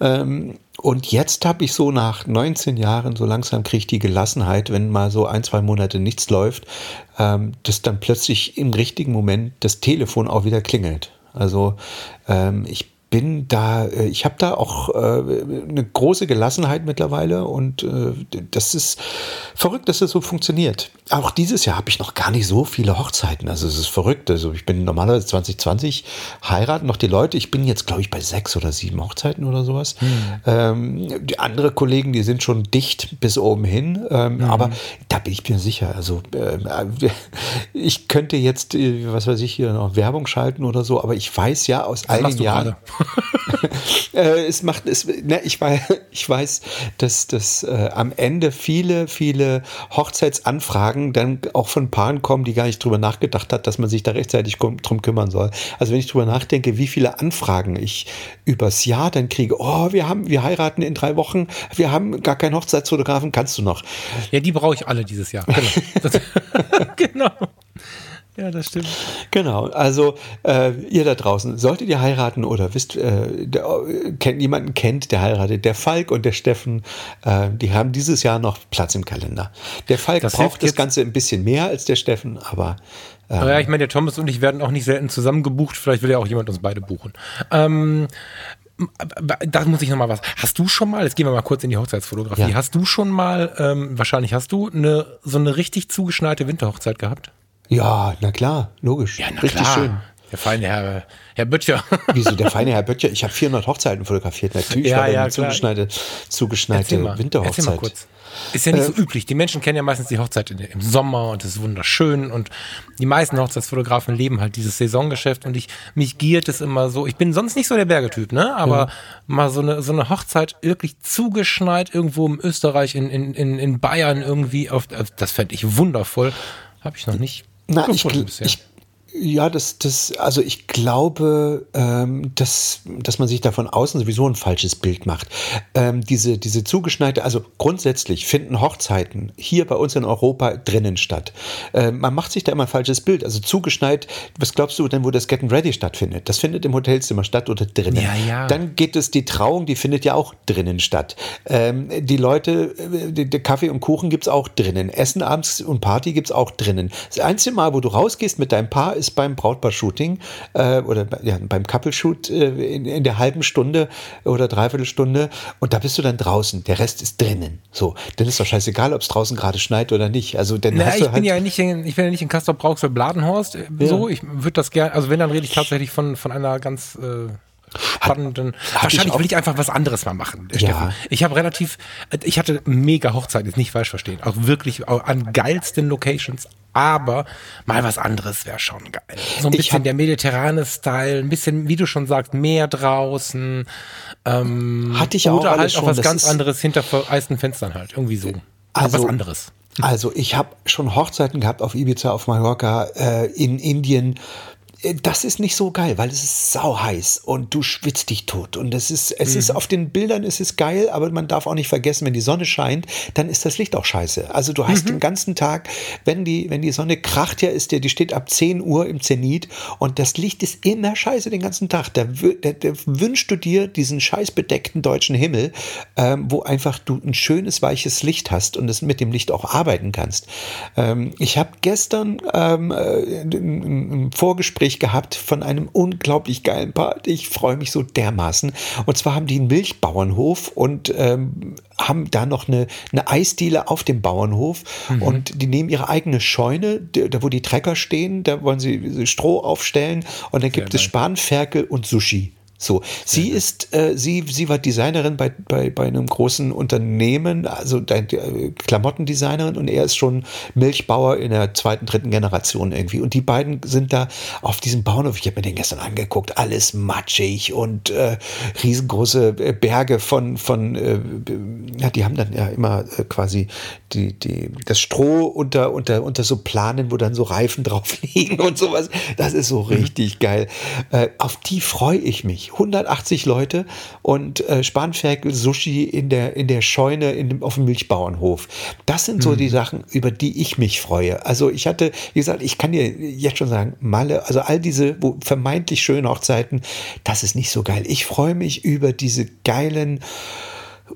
Ähm, und jetzt habe ich so nach 19 Jahren, so langsam kriege ich die Gelassenheit, wenn mal so ein, zwei Monate nichts läuft, ähm, dass dann plötzlich im richtigen Moment das Telefon auch wieder klingelt. Also ähm, ich bin da, äh, ich habe da auch äh, eine große Gelassenheit mittlerweile und äh, das ist verrückt, dass das so funktioniert. Auch dieses Jahr habe ich noch gar nicht so viele Hochzeiten. Also es ist verrückt. Also ich bin normalerweise 2020 heiraten noch die Leute. Ich bin jetzt, glaube ich, bei sechs oder sieben Hochzeiten oder sowas. Mhm. Ähm, die andere Kollegen, die sind schon dicht bis oben hin. Ähm, mhm. Aber da bin ich mir sicher. Also äh, ich könnte jetzt, was weiß ich, hier noch Werbung schalten oder so, aber ich weiß ja aus all den Jahren. äh, es macht es, ne, ich, weiß, ich weiß, dass, dass äh, am Ende viele, viele Hochzeitsanfragen dann auch von Paaren kommen, die gar nicht drüber nachgedacht hat, dass man sich da rechtzeitig drum kümmern soll. Also wenn ich drüber nachdenke, wie viele Anfragen ich übers Jahr dann kriege, oh, wir haben, wir heiraten in drei Wochen, wir haben gar keinen Hochzeitsfotografen, kannst du noch? Ja, die brauche ich alle dieses Jahr. Genau. genau. Ja, das stimmt. Genau. Also äh, ihr da draußen, solltet ihr heiraten oder wisst, äh, der, äh, kennt, jemanden kennt, der heiratet, der Falk und der Steffen, äh, die haben dieses Jahr noch Platz im Kalender. Der Falk das braucht das Ganze ein bisschen mehr als der Steffen, aber ähm, ja, ich meine, der Thomas und ich werden auch nicht selten zusammen gebucht. Vielleicht will ja auch jemand uns beide buchen. Ähm, da muss ich noch mal was. Hast du schon mal, jetzt gehen wir mal kurz in die Hochzeitsfotografie, ja. hast du schon mal, ähm, wahrscheinlich hast du, eine, so eine richtig zugeschneite Winterhochzeit gehabt? Ja, na klar, logisch. Ja, na Richtig klar. schön. Der feine Herr, Herr Böttcher. Wieso, der feine Herr Böttcher? Ich habe 400 Hochzeiten fotografiert. Natürlich ja, war ja, eine zugeschneite, zugeschneite mal, Winterhochzeit. Mal kurz. Ist ja nicht äh, so üblich. Die Menschen kennen ja meistens die Hochzeit im Sommer und es ist wunderschön und die meisten Hochzeitsfotografen leben halt dieses Saisongeschäft und ich, mich giert es immer so. Ich bin sonst nicht so der Bergetyp, ne? Aber ja. mal so eine, so eine Hochzeit wirklich zugeschneit irgendwo im Österreich, in, in, in, in Bayern irgendwie auf, das fände ich wundervoll. Habe ich noch nicht na, ich, ich, ja, das, das, also ich glaube, ähm, dass, dass man sich da von außen sowieso ein falsches Bild macht. Ähm, diese, diese zugeschneite, also grundsätzlich finden Hochzeiten hier bei uns in Europa drinnen statt. Ähm, man macht sich da immer ein falsches Bild. Also zugeschneit, was glaubst du denn, wo das Getting Ready stattfindet? Das findet im Hotelzimmer statt oder drinnen. Ja, ja. Dann geht es, die Trauung, die findet ja auch drinnen statt. Ähm, die Leute, äh, der Kaffee und Kuchen gibt es auch drinnen. Essen abends und Party gibt es auch drinnen. Das einzige Mal, wo du rausgehst mit deinem Paar, ist beim Brautpaar-Shooting äh, oder ja, beim Couple-Shoot äh, in, in, der halben Stunde oder Dreiviertelstunde und da bist du dann draußen. Der Rest ist drinnen. So, dann ist doch scheißegal, ob es draußen gerade schneit oder nicht. Also dann Na, hast ich du halt bin ja nicht in, ich bin ja nicht in Castor Brauxel Bladenhorst. Äh, ja. So, ich würde das gerne, also wenn dann rede ich tatsächlich von von einer ganz äh, spannenden. Hat, wahrscheinlich ich will ich einfach was anderes mal machen, ja. Steffen. Ich habe relativ, ich hatte mega Hochzeit, jetzt nicht falsch verstehen, auch wirklich an geilsten Locations, aber mal was anderes wäre schon geil. So ein bisschen der mediterrane Style, ein bisschen, wie du schon sagst, mehr draußen. Ähm, hatte ich auch oder halt auch was ganz anderes hinter vereisten Fenstern halt, irgendwie so. Also, was anderes. Also ich habe schon Hochzeiten gehabt auf Ibiza, auf Mallorca, äh, in Indien, äh, das ist nicht so geil, weil es ist sau heiß und du schwitzt dich tot und es ist es mhm. ist auf den Bildern ist es geil, aber man darf auch nicht vergessen, wenn die Sonne scheint, dann ist das Licht auch scheiße. Also du hast mhm. den ganzen Tag, wenn die wenn die Sonne kracht ja ist der die steht ab 10 Uhr im Zenit und das Licht ist immer scheiße den ganzen Tag. Da, da, da wünschst du dir diesen scheißbedeckten deutschen Himmel, ähm, wo einfach du ein schönes weiches Licht hast und es mit dem Licht auch arbeiten kannst. Ähm, ich habe gestern ähm, äh, ein Vorgespräch Gespräch gehabt von einem unglaublich geilen Paar. Ich freue mich so dermaßen. Und zwar haben die einen Milchbauernhof und ähm, haben da noch eine, eine Eisdiele auf dem Bauernhof mhm. und die nehmen ihre eigene Scheune, da wo die Trecker stehen, da wollen sie Stroh aufstellen und dann gibt Sehr es Spanferkel und Sushi. So, sie ist, äh, sie, sie war Designerin bei, bei, bei einem großen Unternehmen, also äh, Klamottendesignerin und er ist schon Milchbauer in der zweiten, dritten Generation irgendwie. Und die beiden sind da auf diesem Bauernhof, ich habe mir den gestern angeguckt, alles matschig und äh, riesengroße äh, Berge von, von äh, ja, die haben dann ja immer äh, quasi die, die, das Stroh unter, unter, unter so Planen, wo dann so Reifen drauf liegen und sowas. Das ist so mhm. richtig mhm. geil. Äh, auf die freue ich mich. 180 Leute und äh, Spanferkel, Sushi in der, in der Scheune in dem, auf dem Milchbauernhof. Das sind so mhm. die Sachen, über die ich mich freue. Also ich hatte, wie gesagt, ich kann dir jetzt schon sagen, Malle, also all diese wo, vermeintlich schönen Hochzeiten, das ist nicht so geil. Ich freue mich über diese geilen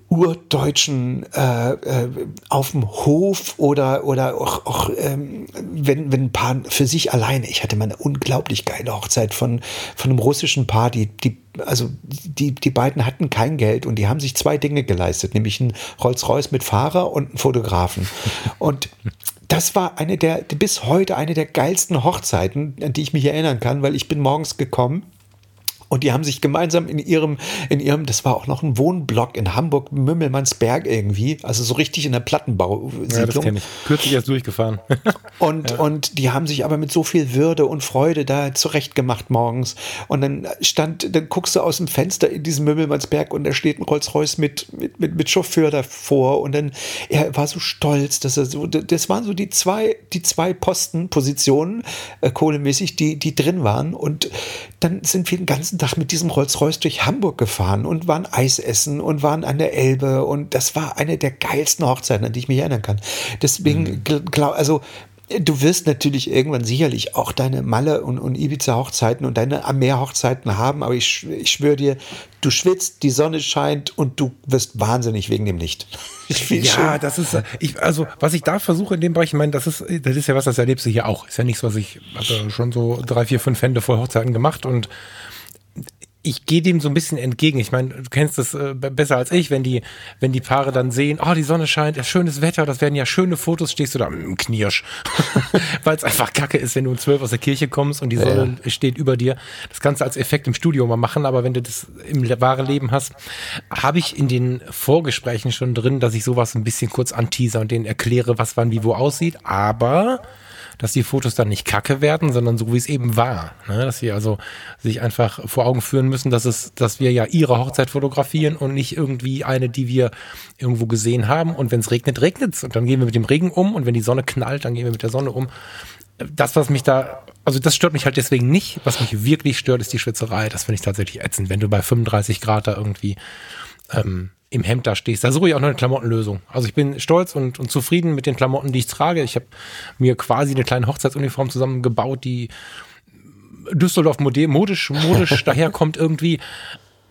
urdeutschen äh, äh, auf dem Hof oder oder auch, auch ähm, wenn wenn ein Paar für sich alleine ich hatte mal eine unglaublich geile Hochzeit von von einem russischen Paar die die also die die beiden hatten kein Geld und die haben sich zwei Dinge geleistet nämlich ein Rolls-Royce mit Fahrer und einen Fotografen. Und das war eine der bis heute eine der geilsten Hochzeiten an die ich mich erinnern kann weil ich bin morgens gekommen und die haben sich gemeinsam in ihrem, in ihrem, das war auch noch ein Wohnblock in Hamburg, Mümmelmannsberg irgendwie, also so richtig in der Plattenbausiedlung. Ja, das kenne ich. Kürzlich erst durchgefahren. und, ja. und die haben sich aber mit so viel Würde und Freude da zurechtgemacht morgens. Und dann stand, dann guckst du aus dem Fenster in diesem Mümmelmannsberg und da steht ein Rolls-Royce mit, mit, mit, mit Chauffeur davor. Und dann, er war so stolz, dass er so, das waren so die zwei, die zwei Postenpositionen, äh, kohlemäßig, die, die drin waren. Und dann sind wir den ganzen Tag mit diesem Rolls-Royce durch Hamburg gefahren und waren Eis essen und waren an der Elbe und das war eine der geilsten Hochzeiten, an die ich mich erinnern kann. Deswegen, mhm. glaub, also Du wirst natürlich irgendwann sicherlich auch deine Malle- und, und Ibiza-Hochzeiten und deine Meer-Hochzeiten haben, aber ich, ich schwöre dir, du schwitzt, die Sonne scheint und du wirst wahnsinnig wegen dem Licht. ja, schon. das ist, ich, also was ich da versuche in dem Bereich, ich meine, das ist, das ist ja was, das erlebst du hier auch. Ist ja nichts, was ich, hatte schon so drei, vier, fünf Hände voll Hochzeiten gemacht und ich gehe dem so ein bisschen entgegen. Ich meine, du kennst das äh, besser als ich, wenn die, wenn die Paare dann sehen, oh, die Sonne scheint, ja, schönes Wetter, das werden ja schöne Fotos, stehst du da im Knirsch. Weil es einfach kacke ist, wenn du um zwölf aus der Kirche kommst und die Sonne ja. steht über dir. Das kannst du als Effekt im Studio mal machen, aber wenn du das im wahren Leben hast, habe ich in den Vorgesprächen schon drin, dass ich sowas ein bisschen kurz anteaser und denen erkläre, was wann wie wo aussieht. Aber dass die Fotos dann nicht kacke werden, sondern so wie es eben war. Ne? Dass sie also sich einfach vor Augen führen müssen, dass es, dass wir ja ihre Hochzeit fotografieren und nicht irgendwie eine, die wir irgendwo gesehen haben. Und wenn es regnet, regnet es. Und dann gehen wir mit dem Regen um und wenn die Sonne knallt, dann gehen wir mit der Sonne um. Das, was mich da, also das stört mich halt deswegen nicht. Was mich wirklich stört, ist die Schwitzerei. Das finde ich tatsächlich ätzend, wenn du bei 35 Grad da irgendwie ähm, im Hemd da stehst. Da suche ich auch noch eine Klamottenlösung. Also ich bin stolz und, und zufrieden mit den Klamotten, die ich trage. Ich habe mir quasi eine kleine Hochzeitsuniform zusammengebaut, die Düsseldorf modisch, modisch daherkommt irgendwie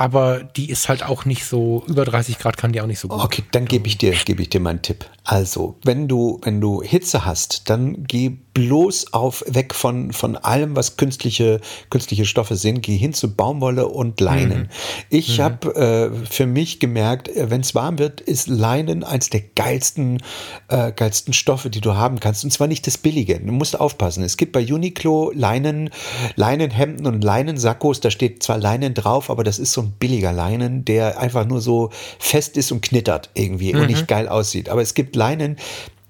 aber die ist halt auch nicht so, über 30 Grad kann die auch nicht so gut. Okay, dann gebe ich dir, gebe ich dir mal einen Tipp. Also, wenn du, wenn du Hitze hast, dann geh bloß auf, weg von, von allem, was künstliche, künstliche Stoffe sind, geh hin zu Baumwolle und Leinen. Mhm. Ich mhm. habe äh, für mich gemerkt, äh, wenn es warm wird, ist Leinen eins der geilsten, äh, geilsten Stoffe, die du haben kannst. Und zwar nicht das Billige. Du musst aufpassen. Es gibt bei Uniqlo Leinen, Leinenhemden und Leinensackos, da steht zwar Leinen drauf, aber das ist so ein billiger Leinen, der einfach nur so fest ist und knittert irgendwie mhm. und nicht geil aussieht. Aber es gibt Leinen,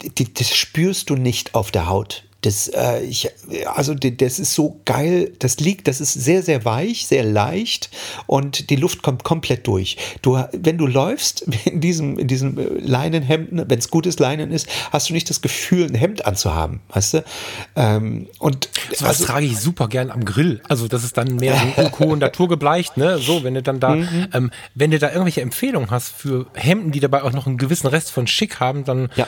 die, das spürst du nicht auf der Haut Das, äh, ich, also das ist so geil. Das liegt, das ist sehr, sehr weich, sehr leicht und die Luft kommt komplett durch. Du, wenn du läufst in diesem, in diesem äh, Leinenhemd, ne, wenn es gutes Leinen ist, hast du nicht das Gefühl, ein Hemd anzuhaben, weißt du? Ähm, und so was also, trage ich super gern am Grill. Also das ist dann mehr so Öko und naturgebleicht, ne? So, wenn du dann da, mhm. ähm, wenn du da irgendwelche Empfehlungen hast für Hemden, die dabei auch noch einen gewissen Rest von Schick haben, dann ja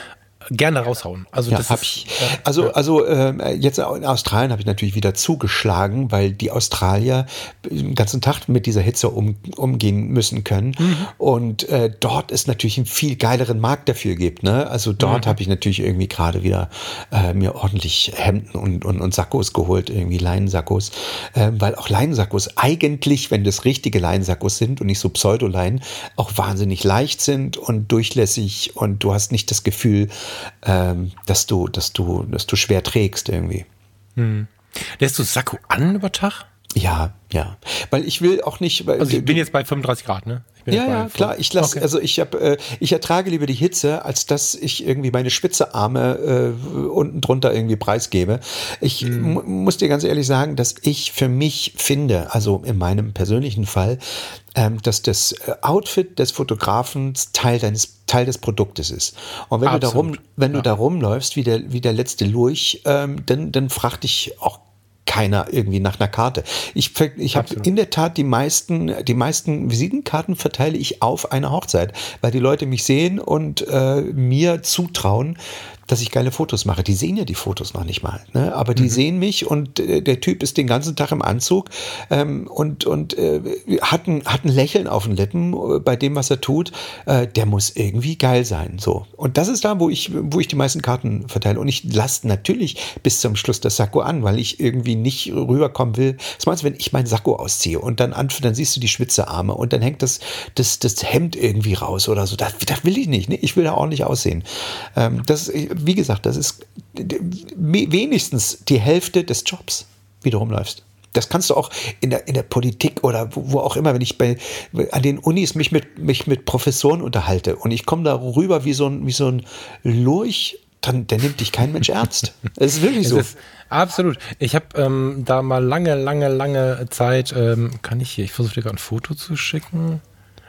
gerne raushauen. Also ja, das ist, ich, also also äh, jetzt in Australien habe ich natürlich wieder zugeschlagen, weil die Australier den ganzen Tag mit dieser Hitze um, umgehen müssen können mhm. und äh, dort ist natürlich ein viel geileren Markt dafür gibt. Ne? Also dort mhm. habe ich natürlich irgendwie gerade wieder äh, mir ordentlich Hemden und, und, und Sakkos geholt, irgendwie Leinensakkos, äh, weil auch Leinensakkos eigentlich, wenn das richtige Leinensakkos sind und nicht so Pseudoleinen, auch wahnsinnig leicht sind und durchlässig und du hast nicht das Gefühl, ähm, dass du, dass du, dass du schwer trägst irgendwie. Hm. Lässt du Sakko an über Tag? Ja, ja. Weil ich will auch nicht. also ich bin jetzt bei 35 Grad, ne? ja, ja, klar. Ich lasse, okay. also ich habe, äh, ich ertrage lieber die Hitze, als dass ich irgendwie meine spitze Arme äh, unten drunter irgendwie preisgebe. Ich hm. muss dir ganz ehrlich sagen, dass ich für mich finde, also in meinem persönlichen Fall, ähm, dass das äh, Outfit des Fotografen Teil deines Teil des Produktes ist. Und wenn Absolut. du darum, wenn ja. du da rumläufst wie der wie der letzte Lurch, ähm, dann dann frag dich auch keiner irgendwie nach einer Karte. Ich, ich habe in der Tat die meisten, die meisten Visitenkarten verteile ich auf eine Hochzeit, weil die Leute mich sehen und äh, mir zutrauen, dass ich geile Fotos mache. Die sehen ja die Fotos noch nicht mal, ne? aber die mhm. sehen mich und äh, der Typ ist den ganzen Tag im Anzug ähm, und, und äh, hat, ein, hat ein Lächeln auf den Lippen äh, bei dem, was er tut. Äh, der muss irgendwie geil sein. So. Und das ist da, wo ich, wo ich die meisten Karten verteile. Und ich lasse natürlich bis zum Schluss das Sakko an, weil ich irgendwie nicht rüberkommen will. Was meinst du, wenn ich mein Sakko ausziehe und dann, an, dann siehst du die Schwitzerarme und dann hängt das, das, das Hemd irgendwie raus oder so. Das, das will ich nicht. Ne? Ich will da ordentlich aussehen. Ähm, das wie gesagt, das ist wenigstens die Hälfte des Jobs, wie du rumläufst. Das kannst du auch in der, in der Politik oder wo, wo auch immer, wenn ich bei, an den Unis mich mit, mich mit Professoren unterhalte und ich komme da rüber wie so ein, wie so ein Lurch, dann der nimmt dich kein Mensch ernst. Es ist wirklich so. Ist, absolut. Ich habe ähm, da mal lange, lange, lange Zeit, ähm, kann ich hier, ich versuche dir gerade ein Foto zu schicken.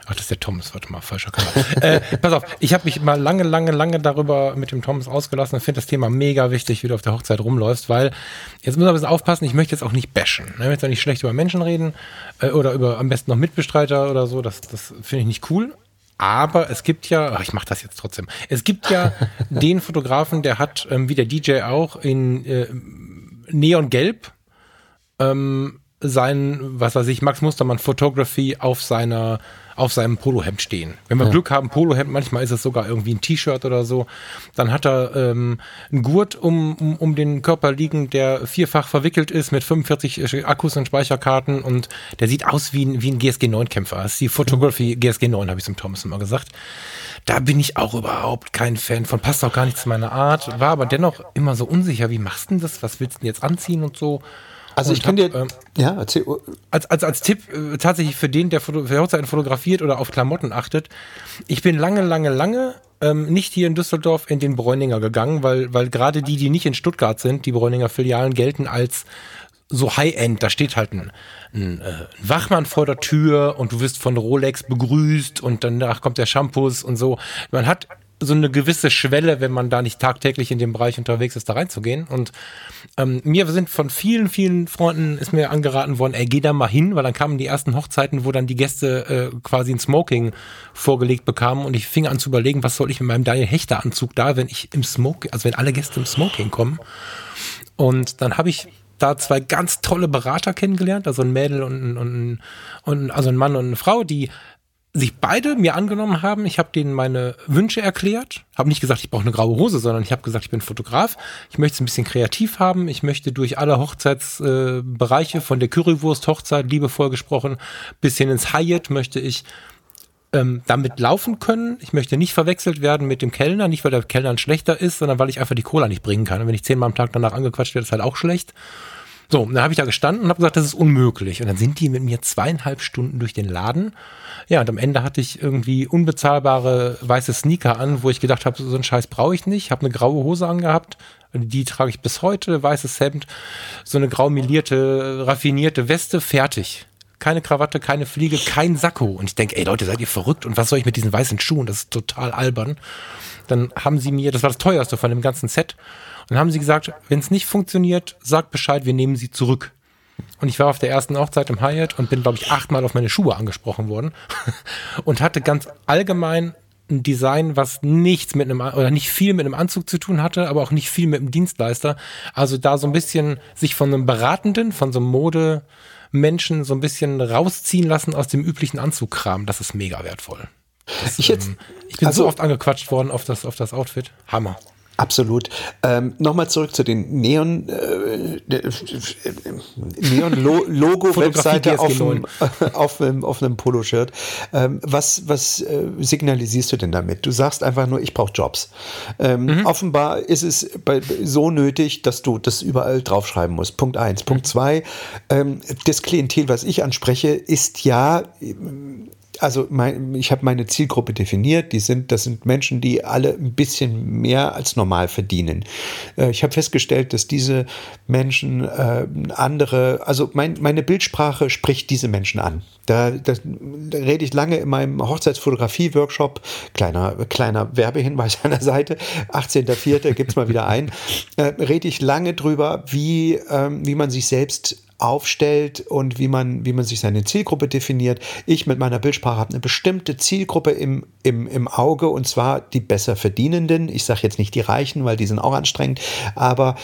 Ach, das ist der Thomas, warte mal, falscher Kanal. äh, pass auf, ich habe mich mal lange, lange, lange darüber mit dem Thomas ausgelassen und finde das Thema mega wichtig, wie du auf der Hochzeit rumläufst, weil jetzt muss man ein bisschen aufpassen, ich möchte jetzt auch nicht bashen. Ich möchte auch nicht schlecht über Menschen reden äh, oder über am besten noch Mitbestreiter oder so, das, das finde ich nicht cool. Aber es gibt ja, ach, ich mache das jetzt trotzdem, es gibt ja den Fotografen, der hat, ähm, wie der DJ auch, in äh, Neongelb ähm, sein, was weiß ich, Max Mustermann Photography auf seiner auf seinem Polohemd stehen. Wenn wir ja. Glück haben, Polohemd, manchmal ist es sogar irgendwie ein T-Shirt oder so. Dann hat er ähm, einen Gurt um, um, um den Körper liegen, der vierfach verwickelt ist mit 45 Akkus und Speicherkarten und der sieht aus wie ein, wie ein GSG 9 Kämpfer. Das ist die Photography GSG 9, habe ich zum Thomas immer gesagt. Da bin ich auch überhaupt kein Fan von, passt auch gar nicht zu meiner Art, war aber dennoch immer so unsicher, wie machst du denn das, was willst du denn jetzt anziehen und so. Also ich kann dir, ähm, ja, erzähl. Als, als, als Tipp äh, tatsächlich für den, der Foto, für Hochzeiten fotografiert oder auf Klamotten achtet, ich bin lange, lange, lange ähm, nicht hier in Düsseldorf in den Bräuninger gegangen, weil, weil gerade die, die nicht in Stuttgart sind, die Bräuninger Filialen gelten als so High-End, da steht halt ein, ein, äh, ein, Wachmann vor der Tür und du wirst von Rolex begrüßt und danach kommt der Shampoos und so. Man hat so eine gewisse Schwelle, wenn man da nicht tagtäglich in dem Bereich unterwegs ist, da reinzugehen. Und ähm, mir sind von vielen, vielen Freunden ist mir angeraten worden, ey, geh da mal hin, weil dann kamen die ersten Hochzeiten, wo dann die Gäste äh, quasi ein Smoking vorgelegt bekamen und ich fing an zu überlegen, was soll ich mit meinem Daniel Hechter Anzug da, wenn ich im Smoking, also wenn alle Gäste im Smoking kommen. Und dann habe ich da zwei ganz tolle Berater kennengelernt, also ein Mädel und, und, und also ein Mann und eine Frau, die sich beide mir angenommen haben. Ich habe denen meine Wünsche erklärt. Habe nicht gesagt, ich brauche eine graue Hose, sondern ich habe gesagt, ich bin Fotograf. Ich möchte es ein bisschen kreativ haben. Ich möchte durch alle Hochzeitsbereiche, äh, von der Currywurst-Hochzeit, liebevoll gesprochen, bis hin ins Hyatt, möchte ich ähm, damit laufen können. Ich möchte nicht verwechselt werden mit dem Kellner, nicht weil der Kellner ein schlechter ist, sondern weil ich einfach die Cola nicht bringen kann. Und wenn ich zehnmal am Tag danach angequatscht werde, ist halt auch schlecht. So, dann habe ich da gestanden und habe gesagt, das ist unmöglich. Und dann sind die mit mir zweieinhalb Stunden durch den Laden. Ja, und am Ende hatte ich irgendwie unbezahlbare weiße Sneaker an, wo ich gedacht habe, so einen Scheiß brauche ich nicht. Habe eine graue Hose angehabt, die trage ich bis heute, weißes Hemd, so eine grau milierte, raffinierte Weste, fertig. Keine Krawatte, keine Fliege, kein Sakko. Und ich denke, ey Leute, seid ihr verrückt? Und was soll ich mit diesen weißen Schuhen? Das ist total albern. Dann haben sie mir, das war das teuerste von dem ganzen Set, und dann haben sie gesagt, wenn es nicht funktioniert, sagt Bescheid, wir nehmen sie zurück. Und ich war auf der ersten Hochzeit im Hyatt und bin, glaube ich, achtmal auf meine Schuhe angesprochen worden und hatte ganz allgemein ein Design, was nichts mit einem oder nicht viel mit einem Anzug zu tun hatte, aber auch nicht viel mit einem Dienstleister. Also da so ein bisschen sich von einem Beratenden, von so einem Modemenschen so ein bisschen rausziehen lassen aus dem üblichen Anzugkram. Das ist mega wertvoll. Das, ich, jetzt, ähm, ich bin also, so oft angequatscht worden auf das, auf das Outfit. Hammer. Absolut. Ähm, Nochmal zurück zu den Neon, äh, Neon Logo Webseite auf, dem, auf, einem, auf einem Poloshirt. Ähm, was was äh, signalisierst du denn damit? Du sagst einfach nur, ich brauche Jobs. Ähm, mhm. Offenbar ist es bei, so nötig, dass du das überall draufschreiben musst. Punkt eins. Mhm. Punkt zwei. Ähm, das Klientel, was ich anspreche, ist ja also mein, ich habe meine Zielgruppe definiert. Die sind, das sind Menschen, die alle ein bisschen mehr als normal verdienen. Äh, ich habe festgestellt, dass diese Menschen äh, andere, also mein, meine Bildsprache spricht diese Menschen an. Da, da, da rede ich lange in meinem Hochzeitsfotografie-Workshop, kleiner, kleiner Werbehinweis an der Seite, 18.04. gibt's mal wieder ein, äh, rede ich lange drüber, wie, ähm, wie man sich selbst aufstellt und wie man, wie man sich seine Zielgruppe definiert. Ich mit meiner Bildsprache habe eine bestimmte Zielgruppe im, im, im Auge und zwar die besser verdienenden. Ich sage jetzt nicht die Reichen, weil die sind auch anstrengend, aber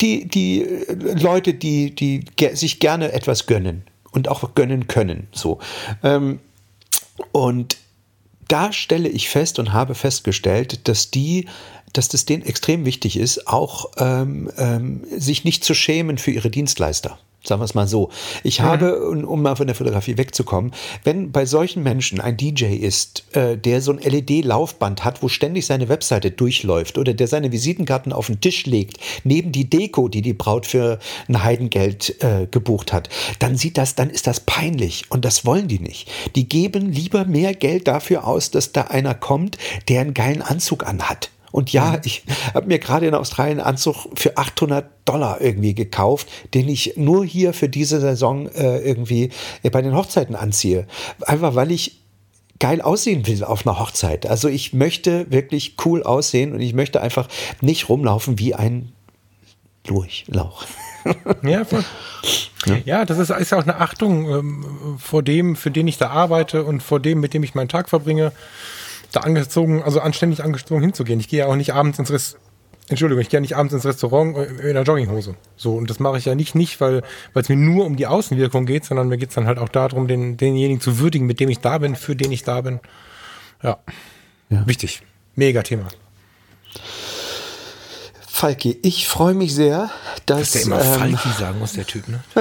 die, die Leute, die, die sich gerne etwas gönnen und auch gönnen können. So. Ähm, und da stelle ich fest und habe festgestellt, dass die dass das denen extrem wichtig ist, auch ähm, ähm, sich nicht zu schämen für ihre Dienstleister. Sagen wir es mal so. Ich mhm. habe, um mal von der Fotografie wegzukommen, wenn bei solchen Menschen ein DJ ist, äh, der so ein LED-Laufband hat, wo ständig seine Webseite durchläuft oder der seine Visitenkarten auf den Tisch legt, neben die Deko, die die Braut für ein Heidengeld äh, gebucht hat, dann sieht das, dann ist das peinlich und das wollen die nicht. Die geben lieber mehr Geld dafür aus, dass da einer kommt, der einen geilen Anzug anhat. Und ja, mhm. ich habe mir gerade in Australien einen Anzug für 800 Dollar irgendwie gekauft, den ich nur hier für diese Saison äh, irgendwie bei den Hochzeiten anziehe. Einfach weil ich geil aussehen will auf einer Hochzeit. Also ich möchte wirklich cool aussehen und ich möchte einfach nicht rumlaufen wie ein Durchlauch. Ja, voll. Ja, das ist, ist auch eine Achtung ähm, vor dem, für den ich da arbeite und vor dem, mit dem ich meinen Tag verbringe da angezogen, also anständig angezogen hinzugehen. Ich gehe ja auch nicht abends ins Restaurant. Entschuldigung, ich gehe nicht abends ins Restaurant in einer Jogginghose. So, und das mache ich ja nicht, nicht weil es mir nur um die Außenwirkung geht, sondern mir geht es dann halt auch darum, den, denjenigen zu würdigen, mit dem ich da bin, für den ich da bin. Ja. ja. Wichtig. Mega Thema. Falki, ich freue mich sehr, dass. Dass der immer ähm, Falki sagen muss, der Typ, ne?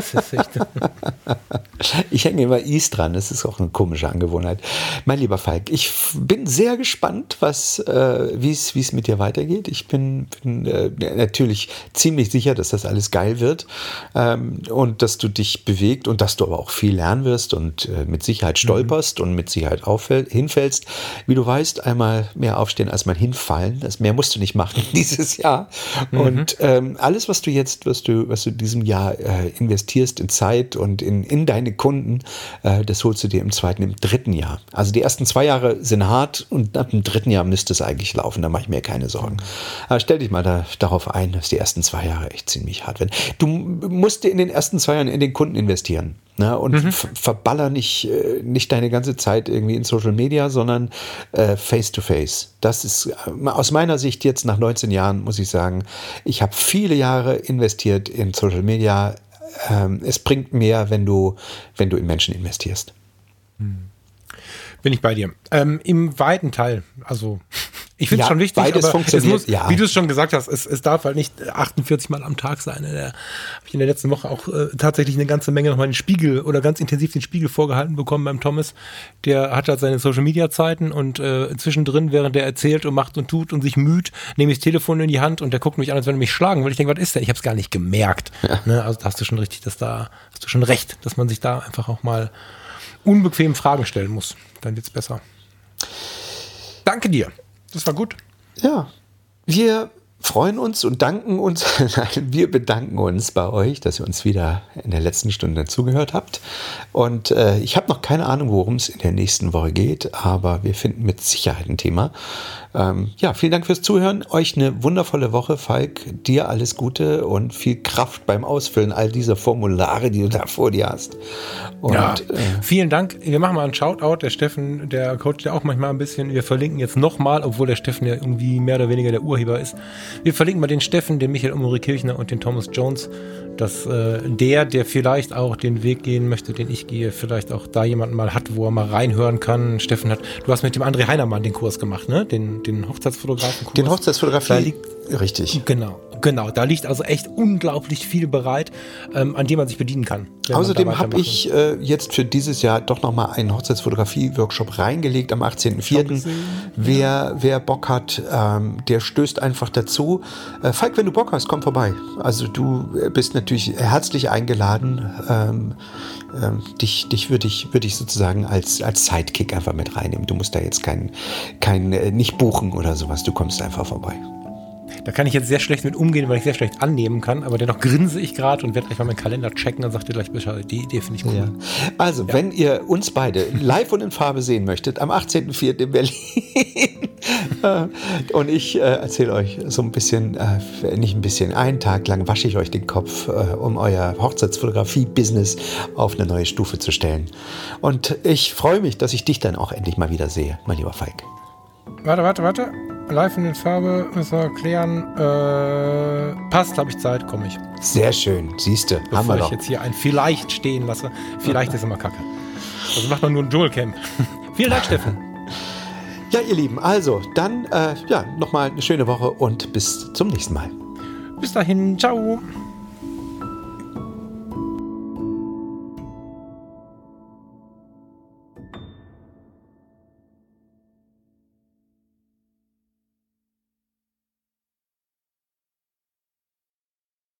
ich hänge immer Is dran, das ist auch eine komische Angewohnheit. Mein lieber Falk, ich bin sehr gespannt, was, äh, wie es mit dir weitergeht. Ich bin, bin äh, natürlich ziemlich sicher, dass das alles geil wird ähm, und dass du dich bewegt und dass du aber auch viel lernen wirst und äh, mit Sicherheit mhm. stolperst mhm. und mit Sicherheit hinfällst. Wie du weißt, einmal mehr aufstehen als mal hinfallen. Das mehr musst du nicht machen dieses Jahr. Mhm. Und ähm, alles, was du jetzt, was du, was du diesem Jahr äh, investierst in Zeit und in, in deine Kunden, äh, das holst du dir im zweiten, im dritten Jahr. Also die ersten zwei Jahre sind hart und ab dem dritten Jahr müsste es eigentlich laufen. Da mache ich mir keine Sorgen. Aber stell dich mal da, darauf ein, dass die ersten zwei Jahre echt ziemlich hart werden. Du musst dir in den ersten zwei Jahren in den Kunden investieren. Ne? Und mhm. verballer nicht, äh, nicht deine ganze Zeit irgendwie in Social Media, sondern äh, face to face. Das ist äh, aus meiner Sicht jetzt nach 19 Jahren, muss ich sagen, ich habe viele Jahre investiert in Social Media. Ähm, es bringt mehr, wenn du, wenn du in Menschen investierst. Hm. Bin ich bei dir. Ähm, Im weiten Teil, also Ich finde es Ja, schon wichtig, beides aber funktioniert, muss, ja. wie du es schon gesagt hast, es, es darf halt nicht 48 Mal am Tag sein. Da habe ich in der letzten Woche auch äh, tatsächlich eine ganze Menge nochmal den Spiegel oder ganz intensiv den Spiegel vorgehalten bekommen beim Thomas. Der hat halt seine Social Media Zeiten und äh, zwischendrin, während der erzählt und macht und tut und sich müht, nehme ich das Telefon in die Hand und der guckt mich an, als wenn er mich schlagen will. Ich denke, was ist denn? Ich habe es gar nicht gemerkt. Ne? Also da hast du schon richtig, dass da hast du schon recht, dass man sich da einfach auch mal unbequem Fragen stellen muss. Dann wird's besser. Danke dir. Das war gut. Ja, wir freuen uns und danken uns, nein, wir bedanken uns bei euch, dass ihr uns wieder in der letzten Stunde zugehört habt. Und äh, ich habe noch keine Ahnung, worum es in der nächsten Woche geht, aber wir finden mit Sicherheit ein Thema. Ähm, ja, vielen Dank fürs Zuhören. Euch eine wundervolle Woche, Falk. Dir alles Gute und viel Kraft beim Ausfüllen all dieser Formulare, die du da vor dir hast. Und Ja, äh, vielen Dank. Wir machen mal einen Shoutout. Der Steffen, der coacht ja auch manchmal ein bisschen. Wir verlinken jetzt nochmal, obwohl der Steffen ja irgendwie mehr oder weniger der Urheber ist. Wir verlinken mal den Steffen, den Michael Umori Kirchner und den Thomas Jones, dass äh, der, der vielleicht auch den Weg gehen möchte, den ich gehe, vielleicht auch da jemanden mal hat, wo er mal reinhören kann. Steffen hat, du hast mit dem André Heinermann den Kurs gemacht, ne? Den, den Hochzeitsfotografen-Kurs. den Da Hochzeitsfotografie, liegt, richtig. Genau, genau. Da liegt also echt unglaublich viel bereit, ähm, an dem man sich bedienen kann. Außerdem habe ich äh, jetzt für dieses Jahr doch nochmal einen Hochzeitsfotografie-Workshop reingelegt am 18.04. Wer, wer Bock hat, ähm, der stößt einfach dazu. Äh, Falk, wenn du Bock hast, komm vorbei. Also du bist natürlich herzlich eingeladen. Ähm, ähm, dich dich würde ich, würd ich sozusagen als, als Sidekick einfach mit reinnehmen. Du musst da jetzt kein, kein äh, nicht buchen oder sowas. Du kommst einfach vorbei. Da kann ich jetzt sehr schlecht mit umgehen, weil ich sehr schlecht annehmen kann, aber dennoch grinse ich gerade und werde gleich mal meinen Kalender checken und sagt dir gleich Bescheid. Die Idee finde ich cool. Also, wenn ihr uns beide live und in Farbe sehen möchtet, am 18.04. in Berlin. und ich äh, erzähle euch so ein bisschen, äh, nicht ein bisschen, einen Tag lang wasche ich euch den Kopf, äh, um euer Hochzeitsfotografie-Business auf eine neue Stufe zu stellen. Und ich freue mich, dass ich dich dann auch endlich mal wieder sehe, mein lieber Falk. Warte, warte, warte. Live in Farbe müssen wir klären. Äh, passt, habe ich Zeit, komme ich. Sehr schön, siehst du, haben Bevor wir ich doch. jetzt hier ein Vielleicht stehen lasse. Vielleicht ist immer kacke. Also macht man nur ein Dschungelcamp. Vielen Dank, Steffen. Ja, ihr Lieben, also dann äh, ja, nochmal eine schöne Woche und bis zum nächsten Mal. Bis dahin, ciao.